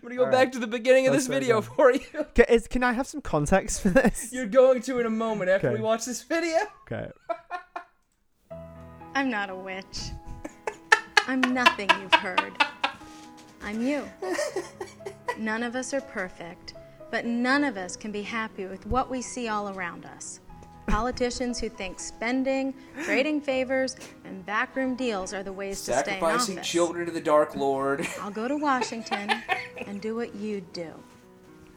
I'm gonna go All back right. to the beginning of Let's this go video again. for you. Ca- is- can I have some context for this? You're going to in a moment after Okay. we watch this video. Okay. I'm not a witch. I'm nothing you've heard. I'm you. None of us are perfect, but none of us can be happy with what we see all around us. Politicians who think spending, trading favors, and backroom deals are the ways to stay in office. Sacrificing children to the Dark Lord. I'll go to Washington and do what you do.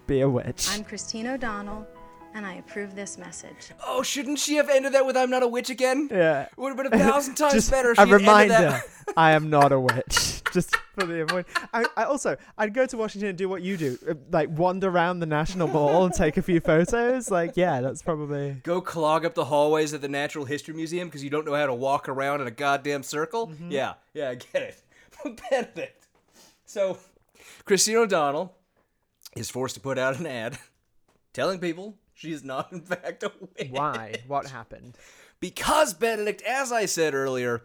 Be a witch. I'm Christine O'Donnell, and I approve this message. Oh, shouldn't she have ended that with "I'm not a witch" again? Yeah. Would have been a thousand times Just better. If a she had ended reminder: that- I am not a witch. Just for the avoid. I, I also I'd go to Washington and do what you do, uh, like wander around the National Mall and take a few photos. Like, yeah, that's probably. Go clog up the hallways at the Natural History Museum because you don't know how to walk around in a goddamn circle. Mm-hmm. Yeah, yeah, I get it. Benedict. So, Christine O'Donnell is forced to put out an ad telling people she is not, in fact, a witch. Why? What happened? Because, Benedict, as I said earlier,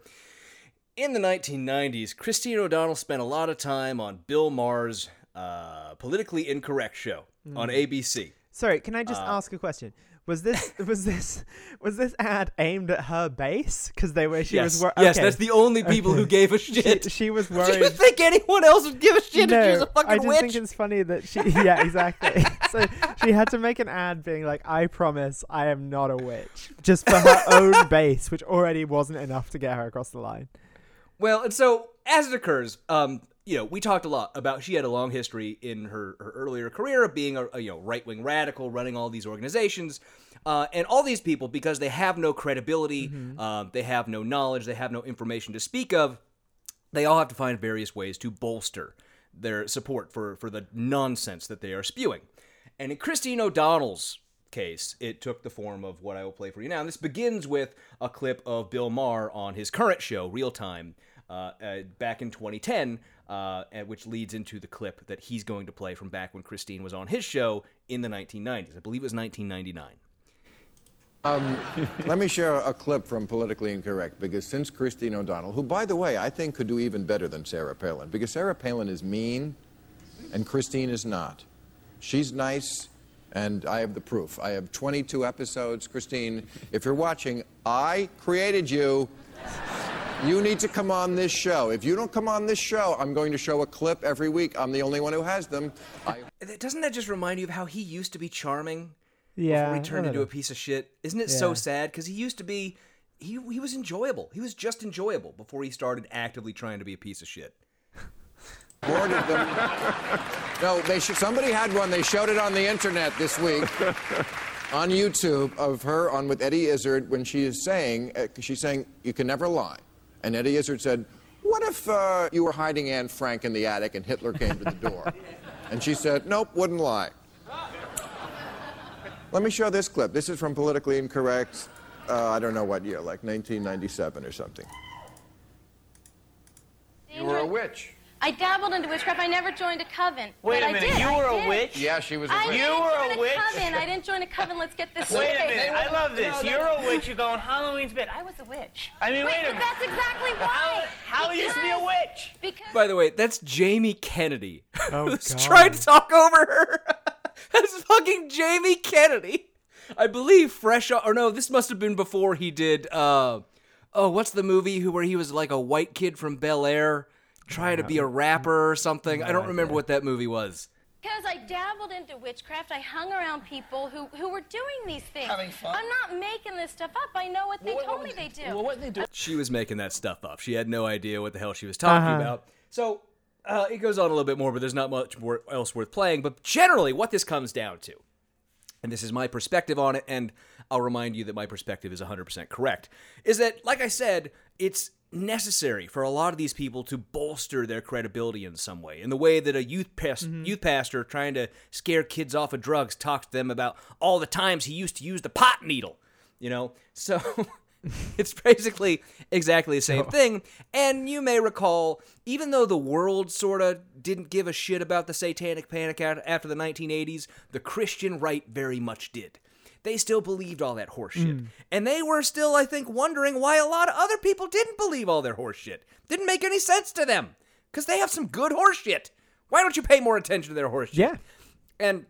in the 1990s, Christine O'Donnell spent a lot of time on Bill Maher's uh, politically incorrect show on Mm. ABC. Sorry, can I just Uh, ask a question? Was this was this was this ad aimed at her base? Because they were she Yes, was wor- yes, okay. that's the only people who gave a shit. She, she was Do worried. you think anyone else would give a shit no, if she was a fucking I just witch? think it's funny that she. Yeah, exactly. so she had to make an ad being like, "I promise, I am not a witch," just for her own base, which already wasn't enough to get her across the line. Well, and so as it occurs, um, you know, we talked a lot about she had a long history in her, her earlier career of being a, a you know right wing radical, running all these organizations, uh, and all these people because they have no credibility, um, they have no knowledge, they have no information to speak of. They all have to find various ways to bolster their support for for the nonsense that they are spewing. And in Christine O'Donnell's case, it took the form of what I will play for you now. And this begins with a clip of Bill Maher on his current show, Real Time, uh, uh, back in 2010, uh, which leads into the clip that he's going to play from back when Christine was on his show in the 1990s. I believe it was 1999. Um, let me share a clip from Politically Incorrect because since Christine O'Donnell, who, by the way, I think could do even better than Sarah Palin, because Sarah Palin is mean and Christine is not. She's nice, and I have the proof. I have 22 episodes. Christine, if you're watching, I created you. You need to come on this show. If you don't come on this show, I'm going to show a clip every week. I'm the only one who has them. I Doesn't that just remind you of how he used to be charming? Yeah, Before he turned into a piece of shit. Isn't it so sad? Because he used to be, he, he was enjoyable. He was just enjoyable before he started actively trying to be a piece of shit. boarded them. No, they sh- somebody had one. They showed it on the internet this week on YouTube of her on with Eddie Izzard when she is saying, uh, she's saying, you can never lie. And Eddie Izzard said, what if uh, you were hiding Anne Frank in the attic and Hitler came to the door? and she said, nope, wouldn't lie. Let me show this clip. This is from Politically Incorrect, uh, I don't know what year, like 1997 or something. You were a witch. I dabbled into witchcraft. I never joined a coven. Wait but a I minute, did. you were a witch? Yeah, she was a I witch. didn't You were join a witch? coven. I didn't join a coven. Let's get this Wait a straight. minute, I love this. No, You're a witch. You're going Halloween's bit. I was a witch. I mean, Wait, wait, a minute. that's exactly why. How, how used to be a witch? Because By the way, that's Jamie Kennedy. Oh, who's God. trying to talk over her. that's fucking Jamie Kennedy. I believe fresh or no, this must have been before he did uh oh, what's the movie who where he was like a white kid from Bel Air trying to be a rapper or something? I don't remember what that movie was. Because I dabbled into witchcraft, I hung around people who, who were doing these things. Having fun? I'm not making this stuff up. I know what they What- told what me was- they do. Well, what they do? She was making that stuff up. She had no idea what the hell she was talking Uh-huh. about. So uh, it goes on a little bit more, but there's not much more else worth playing. But generally, what this comes down to, and this is my perspective on it, and I'll remind you that my perspective is 100% correct, is that, like I said, it's necessary for a lot of these people to bolster their credibility in some way. In the way that a youth pas- mm-hmm. youth pastor trying to scare kids off of drugs talks to them about all the times he used to use the pot needle, you know? So it's basically exactly the same thing. And you may recall, even though the world sort of didn't give a shit about the satanic panic after the 1980s, the Christian right very much did. They still believed all that horseshit. Mm. And they were still, I think, wondering why a lot of other people didn't believe all their horseshit. Didn't make any sense to them. Because they have some good horseshit. Why don't you pay more attention to their horseshit? Yeah. And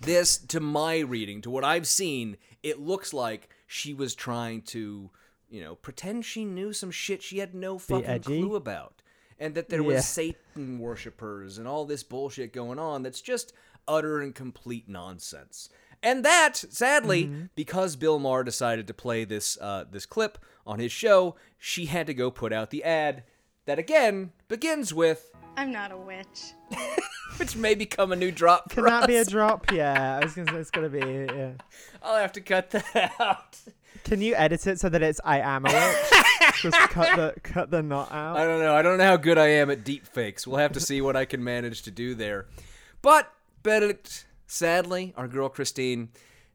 this, to my reading, to what I've seen, it looks like she was trying to, you know, pretend she knew some shit she had no fucking clue about. And that there Yeah. was Satan worshippers and all this bullshit going on that's just utter and complete nonsense. And that, sadly, Mm-hmm. because Bill Maher decided to play this uh, this clip on his show, she had to go put out the ad that again begins with, I'm not a witch. which may become a new drop. Can for that be a drop? Yeah, I was gonna say it's gonna be. Yeah. I'll have to cut that out. Can you edit it so that it's I am a witch? Just cut the cut the not out. I don't know. I don't know how good I am at deep fakes. We'll have to see what I can manage to do there. But Benedict, sadly, our girl Christine,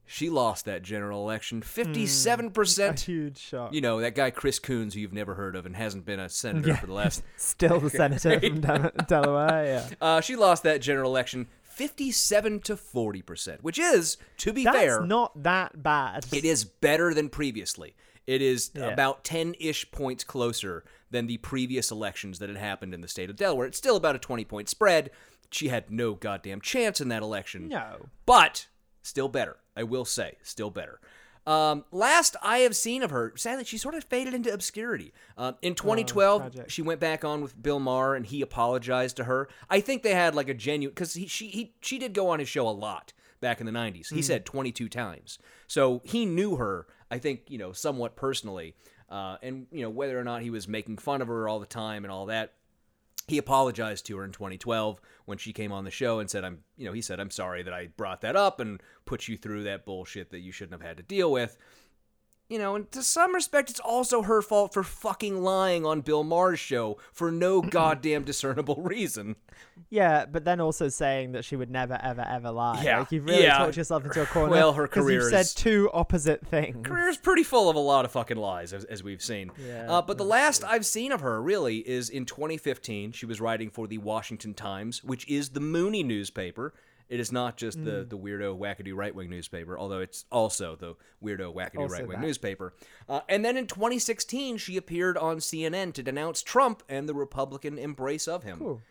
She lost that general election, Hmm. 57%. A huge shock. You know, that guy Chris Coons, who you've never heard of and hasn't been a senator Yeah. for the last. Still the senator from Del- Delaware. Yeah. Uh, she lost that general election 57 to 40%, which is, to be That's fair, not that bad. it is better than previously. It is Yeah. about 10 ish points closer than the previous elections that had happened in the state of Delaware. It's still about a 20 point spread. She had no goddamn chance in that election. No. But still better. I will say, still better. Um, last I have seen of her, sadly, she sort of faded into obscurity. Um, in 2012, tragic. she went back on with Bill Maher, and he apologized to her. I think they had like a genuine because he she he she did go on his show a lot back in the 90s. He Mhm. said 22 times, so he knew her. I think you know somewhat personally, uh, and you know whether or not he was making fun of her all the time and all that he apologized to her in 2012 when she came on the show and said i'm you know he said i'm sorry that i brought that up and put you through that bullshit that you shouldn't have had to deal with you know and to some respect it's also her fault for fucking lying on bill maher's show for no goddamn discernible reason Yeah, but then also saying that she would never, ever, ever lie. Yeah, Like, you've really yeah. talked yourself into a corner. Well, her career You've said two opposite things. career's pretty full of a lot of fucking lies as, as we've seen Yeah, uh, but the last i've seen of her really is in 2015 she was writing for the washington times which is the Moonie newspaper it is not just the, Mm. the weirdo wackadoo right-wing newspaper although it's also the weirdo wackadoo right-wing newspaper uh, and then in 2016 she appeared on cnn to denounce trump and the republican embrace of him Cool.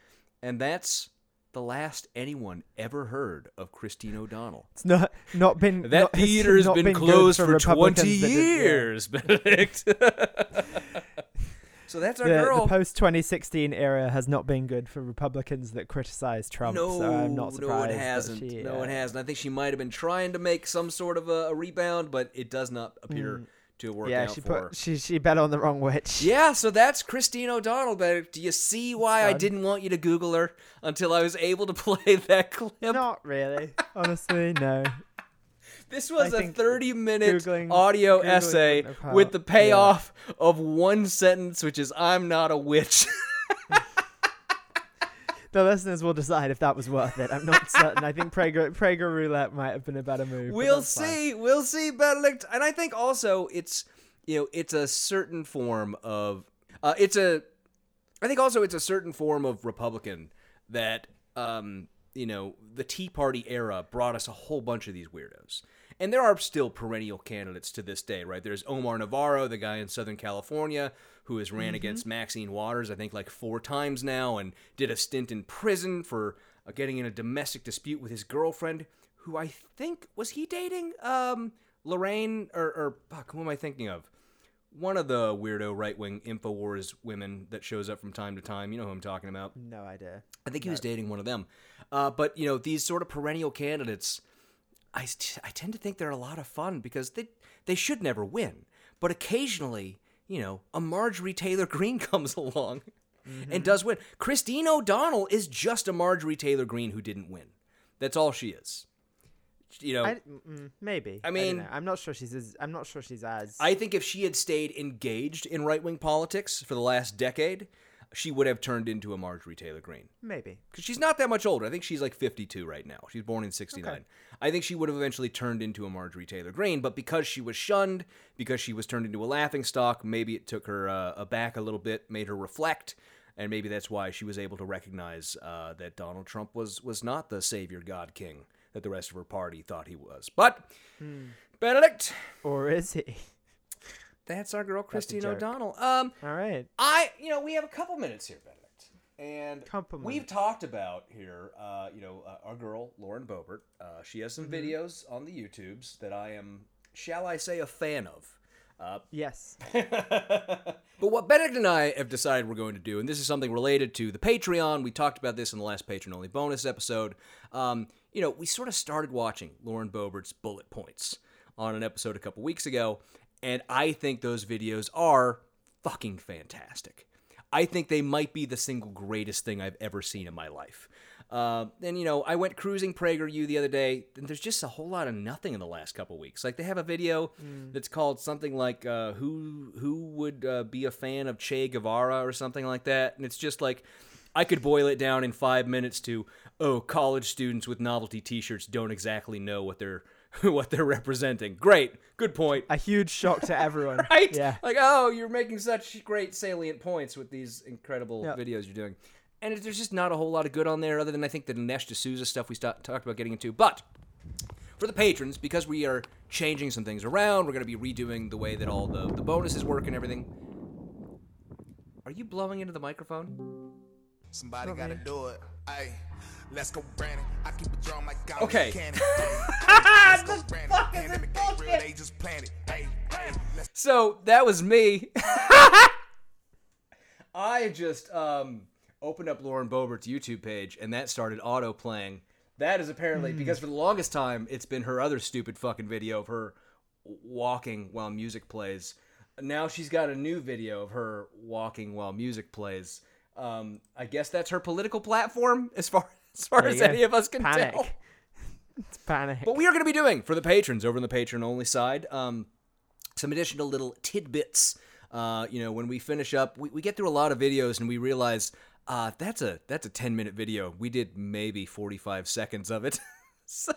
and that's the last anyone ever heard of christine o'donnell It's not not been that not, theater has been, been closed for, Republicans 20 that yeah. years, Benedict. so that's our the, girl. the post 2016 era has not been good for Republicans that criticize Trump. no, so I'm not no, surprised. it hasn't. she, no, uh, it hasn't. I think she might have been trying to make some sort of a, a rebound, but it does not appear Mm. to have worked Yeah, out she for her. put she she bet on the wrong witch. Yeah, so that's Christine O'Donnell. But do you see why I didn't want you to Google her until I was able to play that clip? Not really, honestly, no. This was I a 30 minute Googling- audio Googling essay with the payoff of one sentence, which is I'm not a witch. The listeners will decide if that was worth it. I'm not certain. I think Prager Prager Roulette might have been a better move. we'll that's fine. see. We'll see, Benedict. And I think also it's you know it's a certain form of uh, it's a I think also it's a certain form of Republican that um, you know the Tea Party era brought us a whole bunch of these weirdos. And there are still perennial candidates to this day, right? There's Omar Navarro, the guy in Southern California who has ran Mhm. against Maxine Waters, I think like four times now, and did a stint in prison for uh, getting in a domestic dispute with his girlfriend, who I think was he dating um, Lorraine or, or fuck, who am I thinking of? One of the weirdo right wing Infowars women that shows up from time to time. You know who I'm talking about. No idea. I think he was dating one of them. Uh, but you know, these sort of perennial candidates, I, t- I tend to think they're a lot of fun because they they should never win, but occasionally, you know, a Marjorie Taylor Greene comes along and mm-hmm. does win. Christine O'Donnell is just a Marjorie Taylor Greene who didn't win. That's all she is. You know, I, maybe. I mean- know. I'm not sure she's as. I'm not sure she's as. I think if she had stayed engaged in right wing politics for the last decade, she would have turned into a Marjorie Taylor Greene. maybe. because she's not that much older. I think she's like 52 right now. She's born in 69. Okay. I think she would have eventually turned into a Marjorie Taylor Greene, but because she was shunned, because she was turned into a laughing stock, maybe it took her uh, aback a little bit, made her reflect, and maybe that's why she was able to recognize uh, that Donald Trump was was not the savior God King that the rest of her party thought he was. But Hmm. Benedict, Or is he? That's our girl Christine. O'Donnell. Um, All right. I, you know, we have a couple minutes here, Benedict, and Couple we've talked about here, uh, you know, uh, our girl Lauren Boebert. Uh, she has some Mm-hmm. videos on the YouTubes that I am, shall I say, a fan of. Uh, Yes. but what Benedict and I have decided we're going to do, and this is something related to the Patreon. We talked about this in the last patron only bonus episode. Um, you know, we sort of started watching Lauren Boebert's bullet points on an episode a couple weeks ago, and I think those videos are fucking fantastic. I think they might be the single greatest thing I've ever seen in my life. Uh, and you know, I went cruising PragerU the other day, and there's just a whole lot of nothing in the last couple weeks. Like they have a video that's called something like uh, "Who Who Would uh, Be a Fan of Che Guevara" or something like that, and it's just like I could boil it down in five minutes to oh, college students with novelty T-shirts don't exactly know what they're what they're representing. Great, good point. A huge shock to everyone. right? Yeah. Like, oh, you're making such great salient points with these incredible Yep. videos you're doing. And there's just not a whole lot of good on there, other than I think the Dinesh D'Souza stuff we st- talked about getting into. But for the patrons, because we are changing some things around, we're going to be redoing the way that all the, the bonuses work and everything. Are you blowing into the microphone? Somebody gotta do it. Hey, let's go, Brandon. I keep a drum like God Okay. Fuck is this bullshit? They just planted. Hey, hey, So that was me. I just um, opened up Lauren Boebert's YouTube page, and that started auto playing. That is apparently Hmm. because for the longest time it's been her other stupid fucking video of her walking while music plays. Now she's got a new video of her walking while music plays. Um, I guess that's her political platform, as far as far as any of us can Panic. tell. It's panic. But we are going to be doing for the patrons over on the patron only side um, some additional little tidbits. Uh, you know, when we finish up, we, we get through a lot of videos and we realize uh, that's a that's a ten minute video. We did maybe forty five seconds of it. so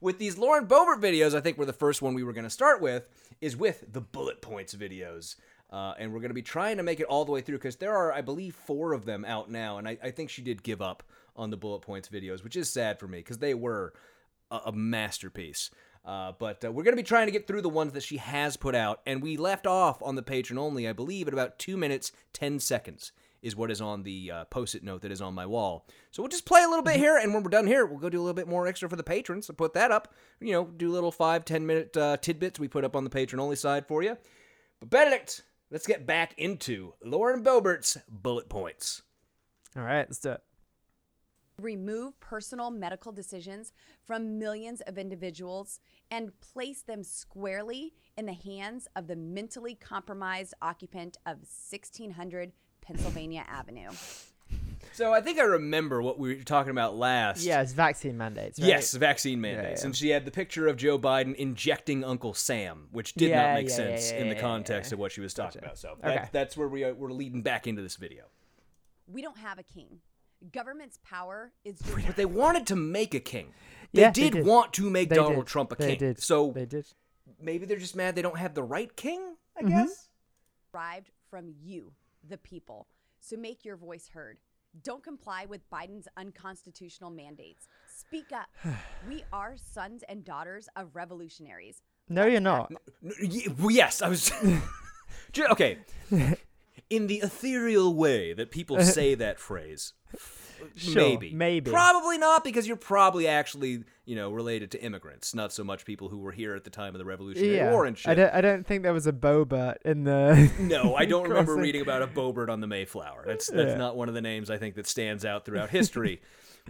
with these Lauren Boebert videos, I think we're the first one we were going to start with is with the bullet points videos. Uh, and we're going to be trying to make it all the way through because there are, I believe, four of them out now. And I, I think she did give up on the bullet points videos, which is sad for me because they were a, a masterpiece. Uh, but uh, we're going to be trying to get through the ones that she has put out. And we left off on the patron only, I believe, at about two minutes, 10 seconds is what is on the uh, post it note that is on my wall. So we'll just play a little bit here. And when we're done here, we'll go do a little bit more extra for the patrons. So put that up. You know, do little five, 10 minute uh, tidbits we put up on the patron only side for you. But Benedict, let's get back into Lauren Boebert's bullet points. All right, let's do it. Remove personal medical decisions from millions of individuals and place them squarely in the hands of the mentally compromised occupant of 1600 Pennsylvania Avenue. So I think I remember what we were talking about last. Yeah, it's vaccine mandates. Right? Yes, vaccine mandates. yeah. And she had the picture of Joe Biden injecting Uncle Sam, which did Yeah, not make yeah, sense yeah, in yeah, the yeah, context of what she was talking about. So Okay. that, that's where we are, we're leading back into this video. We don't have a king. Government's power is But they wanted to make a king. They, Yeah, they did, did. want to make They Donald did. Trump a king. They king. did. So they did. maybe they're just mad they don't have the right king, I Mm-hmm. guess. derived from you, the people. So make your voice heard. Don't comply with Biden's unconstitutional mandates. Speak up. we are sons and daughters of revolutionaries. No, you're not. Yes, I was. Okay. In the ethereal way that people say that phrase, Sure, maybe, maybe. probably not, because you're probably actually, you know, related to immigrants, not so much people who were here at the time of the Revolutionary Yeah, War and shit. I don't. I don't think there was a Boba in the. No, I don't remember reading about a Boebert on the Mayflower. That's that's Yeah. not one of the names I think that stands out throughout history.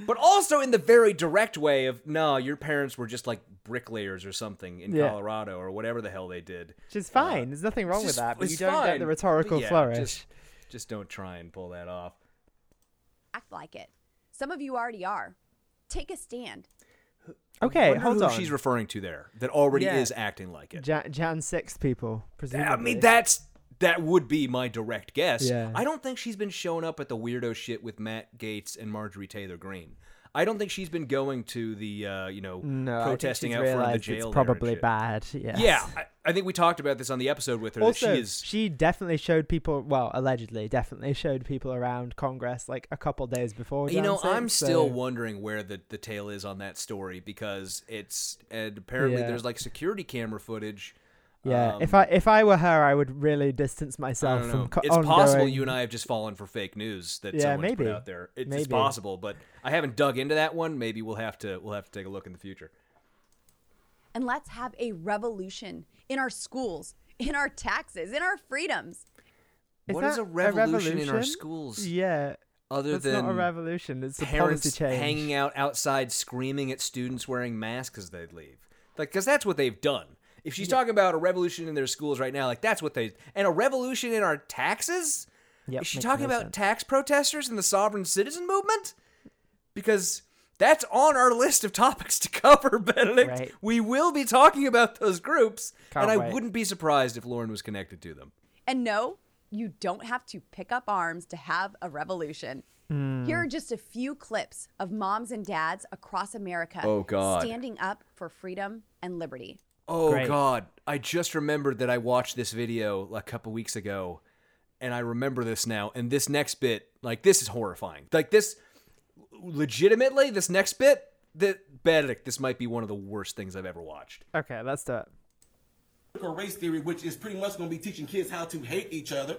But also in the very direct way of no, your parents were just like bricklayers or something in Yeah. Colorado or whatever the hell they did. Which is uh, fine. There's nothing wrong with just- that, but it's you don't get fine, the but rhetorical yeah, flourish. Just, just don't try and pull that off. Act like it. Some of you already are. Take a stand. Okay, Wonder hold who on. she's referring to there that already Yeah. is acting like it. Jan, Jan six people. Presumably. I mean, that's that would be my direct guess. Yeah. I don't think she's been showing up at the weirdo shit with Matt Gaetz and Marjorie Taylor Greene. I don't think she's been going to the uh, you know no, protesting out front of the jail. It's probably bad. Yes. Yeah, I, I think we talked about this on the episode with her. Also, that she is she definitely showed people. Well, allegedly, definitely showed people around Congress like a couple days before. You know, I'm 6, still wondering where the, the tail is on that story because it's and apparently Yeah. there's like security camera footage. Yeah, um, if I if I were her, I would really distance I myself don't from. Co- it's possible you and I have just fallen for fake news that Yeah, someone's maybe. put out there. It's, it's possible, but I haven't dug into that one. Maybe we'll have to we'll have to take a look in the future. And let's have a revolution in our schools, in our taxes, in our freedoms. What is that a revolution in our schools? Yeah. Other That's than not a revolution. It's a parents policy change. hanging out outside screaming at students wearing masks as they leave. Like, because that's what they've done. If she's talking about a revolution in their schools right now, like that's what they and a revolution in our taxes. Yep, is she talking no about sense. tax protesters and the sovereign citizen movement? Because that's on our list of topics to cover, Benedict. Right. We will be talking about those groups, Can't and I wait. wouldn't be surprised if Lauren was connected to them. And no, you don't have to pick up arms to have a revolution. Hmm. Here are just a few clips of moms and dads across America Oh, God. standing up for freedom and liberty. Oh Great. God! I just remembered that I watched this video a couple weeks ago, and I remember this now. And this next bit, like this, is horrifying. Like this, legitimately, this next bit, that Benedict, this might be one of the worst things I've ever watched. Okay, let's do it. critical race theory, which is pretty much going to be teaching kids how to hate each other,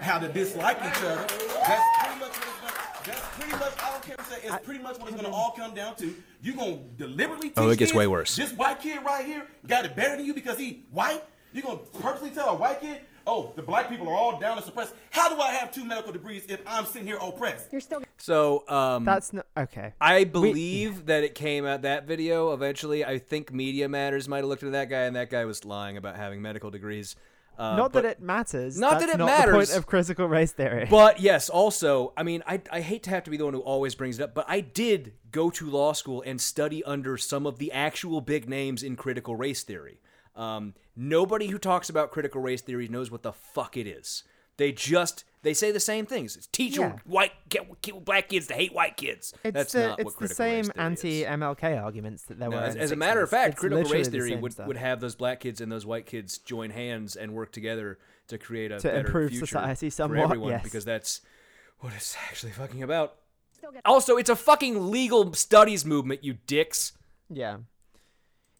how to dislike each other. That's pretty much what it's going to, that's pretty much, I don't care what you say, it's pretty much what it's going to all come down to. You're going to deliberately teach Oh, it gets kids, way worse. This white kid right here got it better than you because he white? You're going to purposely tell a white kid, oh, the black people are all down and suppressed. How do I have two medical degrees if I'm sitting here oppressed? You're still So, um, That's not okay. I believe that it came out that video eventually. I think Media Matters might have looked into that guy, and that guy was lying about having medical degrees. Uh, not but- that it matters. Not That's that it not matters. The point of critical race theory. But yes, also, I mean, I, I hate to have to be the one who always brings it up, but I did go to law school and study under some of the actual big names in critical race theory. Um, nobody who talks about critical race theory knows what the fuck it is. They just they say the same things. It's teach Yeah. white get, get black kids to hate white kids. It's That's the, not it's what critical race same theory is. It's the same anti-MLK arguments that there No, were. as, as a matter of fact, It's critical race theory same would, stuff. would have those black kids and those white kids join hands and work together to create a To better improve future society for everyone yes. because that's what it's actually fucking about. Also, it's a fucking legal studies movement, you dicks. Yeah.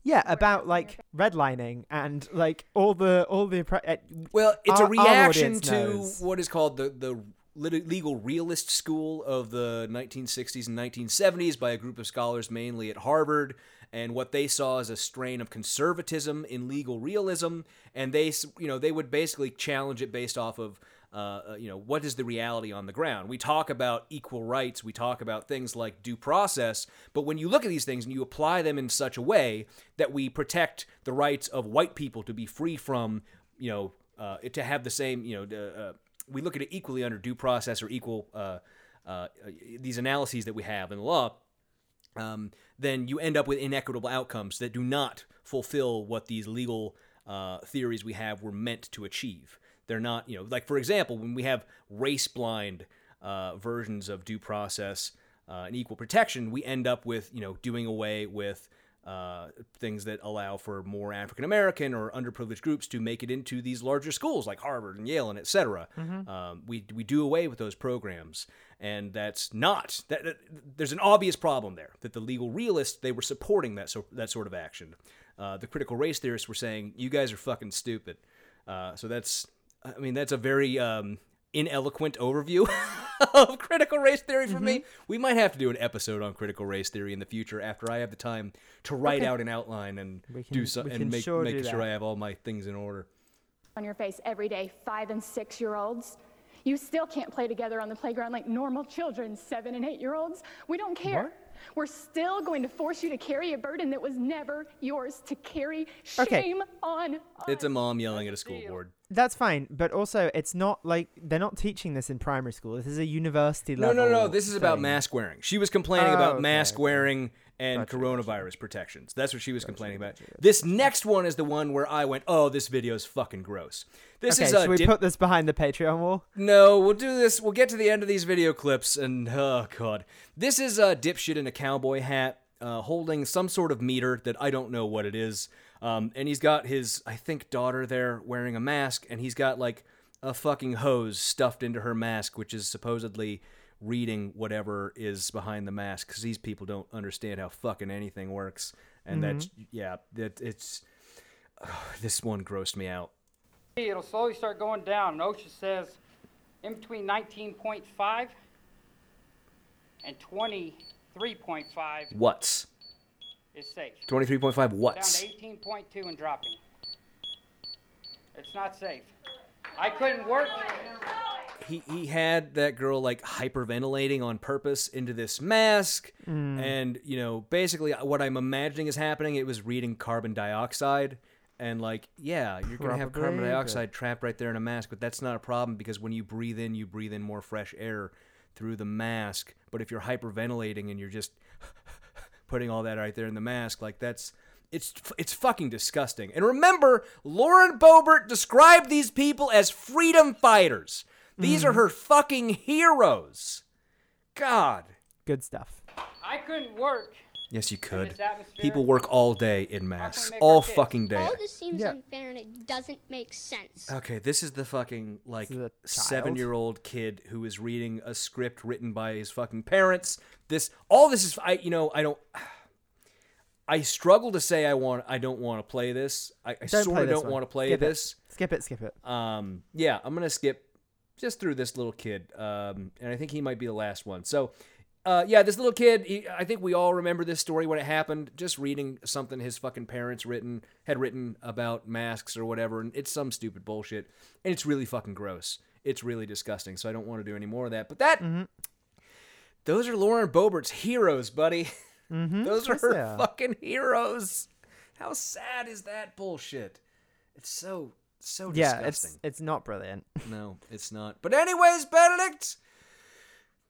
Yeah, about like redlining and like all the all the. appre- uh, Well, it's our- a reaction to knows. what is called the the legal realist school of the 1960s and 1970s by a group of scholars mainly at Harvard and what they saw as a strain of conservatism in legal realism and they you know they would basically challenge it based off of uh, uh, you know what is the reality on the ground? We talk about equal rights. We talk about things like due process. But when you look at these things and you apply them in such a way that we protect the rights of white people to be free from you know uh, to have the same you know uh, we look at it equally under due process or equal uh, these analyses that we have in the law um, then you end up with inequitable outcomes that do not fulfill what these legal theories we have were meant to achieve. They're not, you know, like for example, when we have race blind uh, versions of due process uh, and equal protection, we end up with, you know, doing away with uh, things that allow for more African American or underprivileged groups to make it into these larger schools like Harvard and Yale and et cetera. Mhm. Um, we we do away with those programs, and that's not that, that- There's an obvious problem there that the legal realists they were supporting that so that sort of action. Uh, the critical race theorists were saying you guys are fucking stupid. Uh, so that's I mean that's a very um, ineloquent overview of critical race theory for me. We might have to do an episode on critical race theory in the future after I have the time to write Okay. out an outline and We do can- so and make sure make sure. I have all my things in order. on your face every day, five and six year olds. You still can't play together on the playground like normal children, seven and eight year olds. We don't care. We're still going to force you to carry a burden that was never yours to carry. Okay. Shame on. It's a mom yelling at a school board. That's fine, but also it's not like they're not teaching this in primary school. This is a university level. no, no. No. This is about mask wearing. She was complaining Oh, about okay, mask okay. wearing and coronavirus protections. That's what she was complaining about. This next one is the one where I went, "Oh, this video is fucking gross." This okay, is a should we dip- put this behind the Patreon wall? No, we'll do this. We'll get to the end of these video clips, and oh god, this is a dipshit in a cowboy hat, uh, holding some sort of meter that I don't know what it is. Um, and he's got his, I think, daughter there wearing a mask, and he's got like a fucking hose stuffed into her mask, which is supposedly reading whatever is behind the mask, because these people don't understand how fucking anything works. And that's yeah, that it's this one grossed me out. It'll slowly start going down. And OSHA says in between 19.5 and 23.5 What's is safe. twenty three point five? Down to 18.2 and dropping. It's not safe. I couldn't work. he he had that girl like hyperventilating on purpose into this mask Mm. and you know basically what i'm imagining is happening it was reading carbon dioxide and like yeah you're gonna have carbon dioxide trapped right there in a mask but that's not a problem because when you breathe in you breathe in more fresh air through the mask but if you're hyperventilating and you're just putting all that right there in the mask like that's it's it's fucking disgusting. And remember, Lauren Boebert described these people as freedom fighters. These are mm-hmm. her fucking heroes. God. Good stuff. I couldn't work. Yes, you could. People work all day in masks, all kids? fucking day. All this seems unfair and it doesn't make sense. Okay, this is the fucking like child. seven-year-old kid who is reading a script written by his fucking parents. This, all this is, I, you know, I don't. I struggle to say I want. I don't want to play this. I, I Don't sort play of this don't one. want to play Skip it. this. Skip it. Skip it. Um, yeah, I'm gonna skip just through this little kid, um, and I think he might be the last one. So, uh, yeah, this little kid. He, I think we all remember this story when it happened. Just reading something his fucking parents written had written about masks or whatever, and it's some stupid bullshit, and it's really fucking gross. It's really disgusting. So I don't want to do any more of that. But that, Mm-hmm. those are Lauren Boebert's heroes, buddy. Mm-hmm. Those are her are. fucking heroes. How sad is that bullshit? It's so so Yeah, disgusting. it's it's not brilliant. No, it's not. But anyways, Benedict,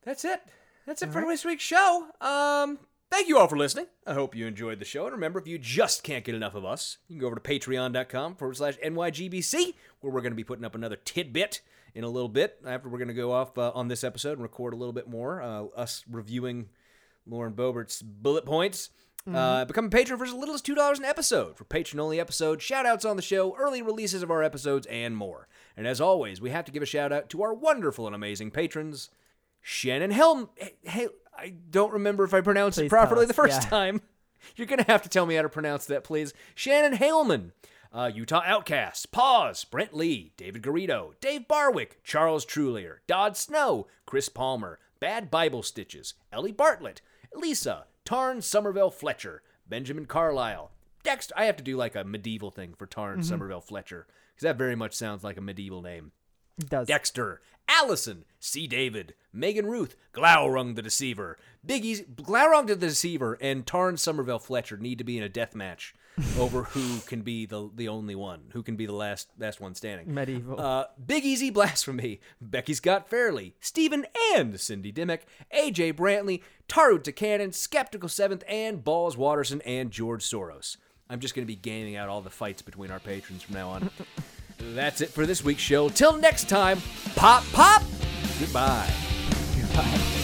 that's it. That's it for this week's show. Um, thank you all for listening. I hope you enjoyed the show. And remember, if you just can't get enough of us, you can go over to patreon.com forward slash NYGBC, where we're going to be putting up another tidbit in a little bit. After we're going to go off uh, on this episode and record a little bit more, uh, us reviewing Lauren Boebert's bullet points. Uh, become a patron for as little as $2 an episode. For patron only episodes, shout outs on the show, early releases of our episodes, and more. And as always, we have to give a shout out to our wonderful and amazing patrons Shannon Helm. Hey, I don't remember if I pronounced Please it properly the first yeah. time. You're going to have to tell me how to pronounce that, please. Shannon Haleman, uh, Utah Outcasts, Pause, Brent Lee, David Garrido, Dave Barwick, Charles Trulier, Dodd Snow, Chris Palmer, Bad Bible Stitches, Ellie Bartlett, Lisa, Tarn Somerville Fletcher, Benjamin Carlisle, Dexter. I have to do like a medieval thing for Tarn Mhm. Somerville Fletcher because that very much sounds like a medieval name. It does. Dexter, Allison, C. David, Megan Ruth, Glaurung the Deceiver, Biggie's Glaurung the Deceiver, and Tarn Somerville Fletcher need to be in a death match over who can be the the only one, who can be the last last one standing. Medieval. Uh, Big Easy Blasphemy, Becky Scott Fairley, Stephen and Cindy Dimmick, AJ Brantley, Taru Takanen, Skeptical Seventh, and Balls Watterson and George Soros. I'm just going to be gaming out all the fights between our patrons from now on. That's it for this week's show. Till next time, pop, pop, goodbye. The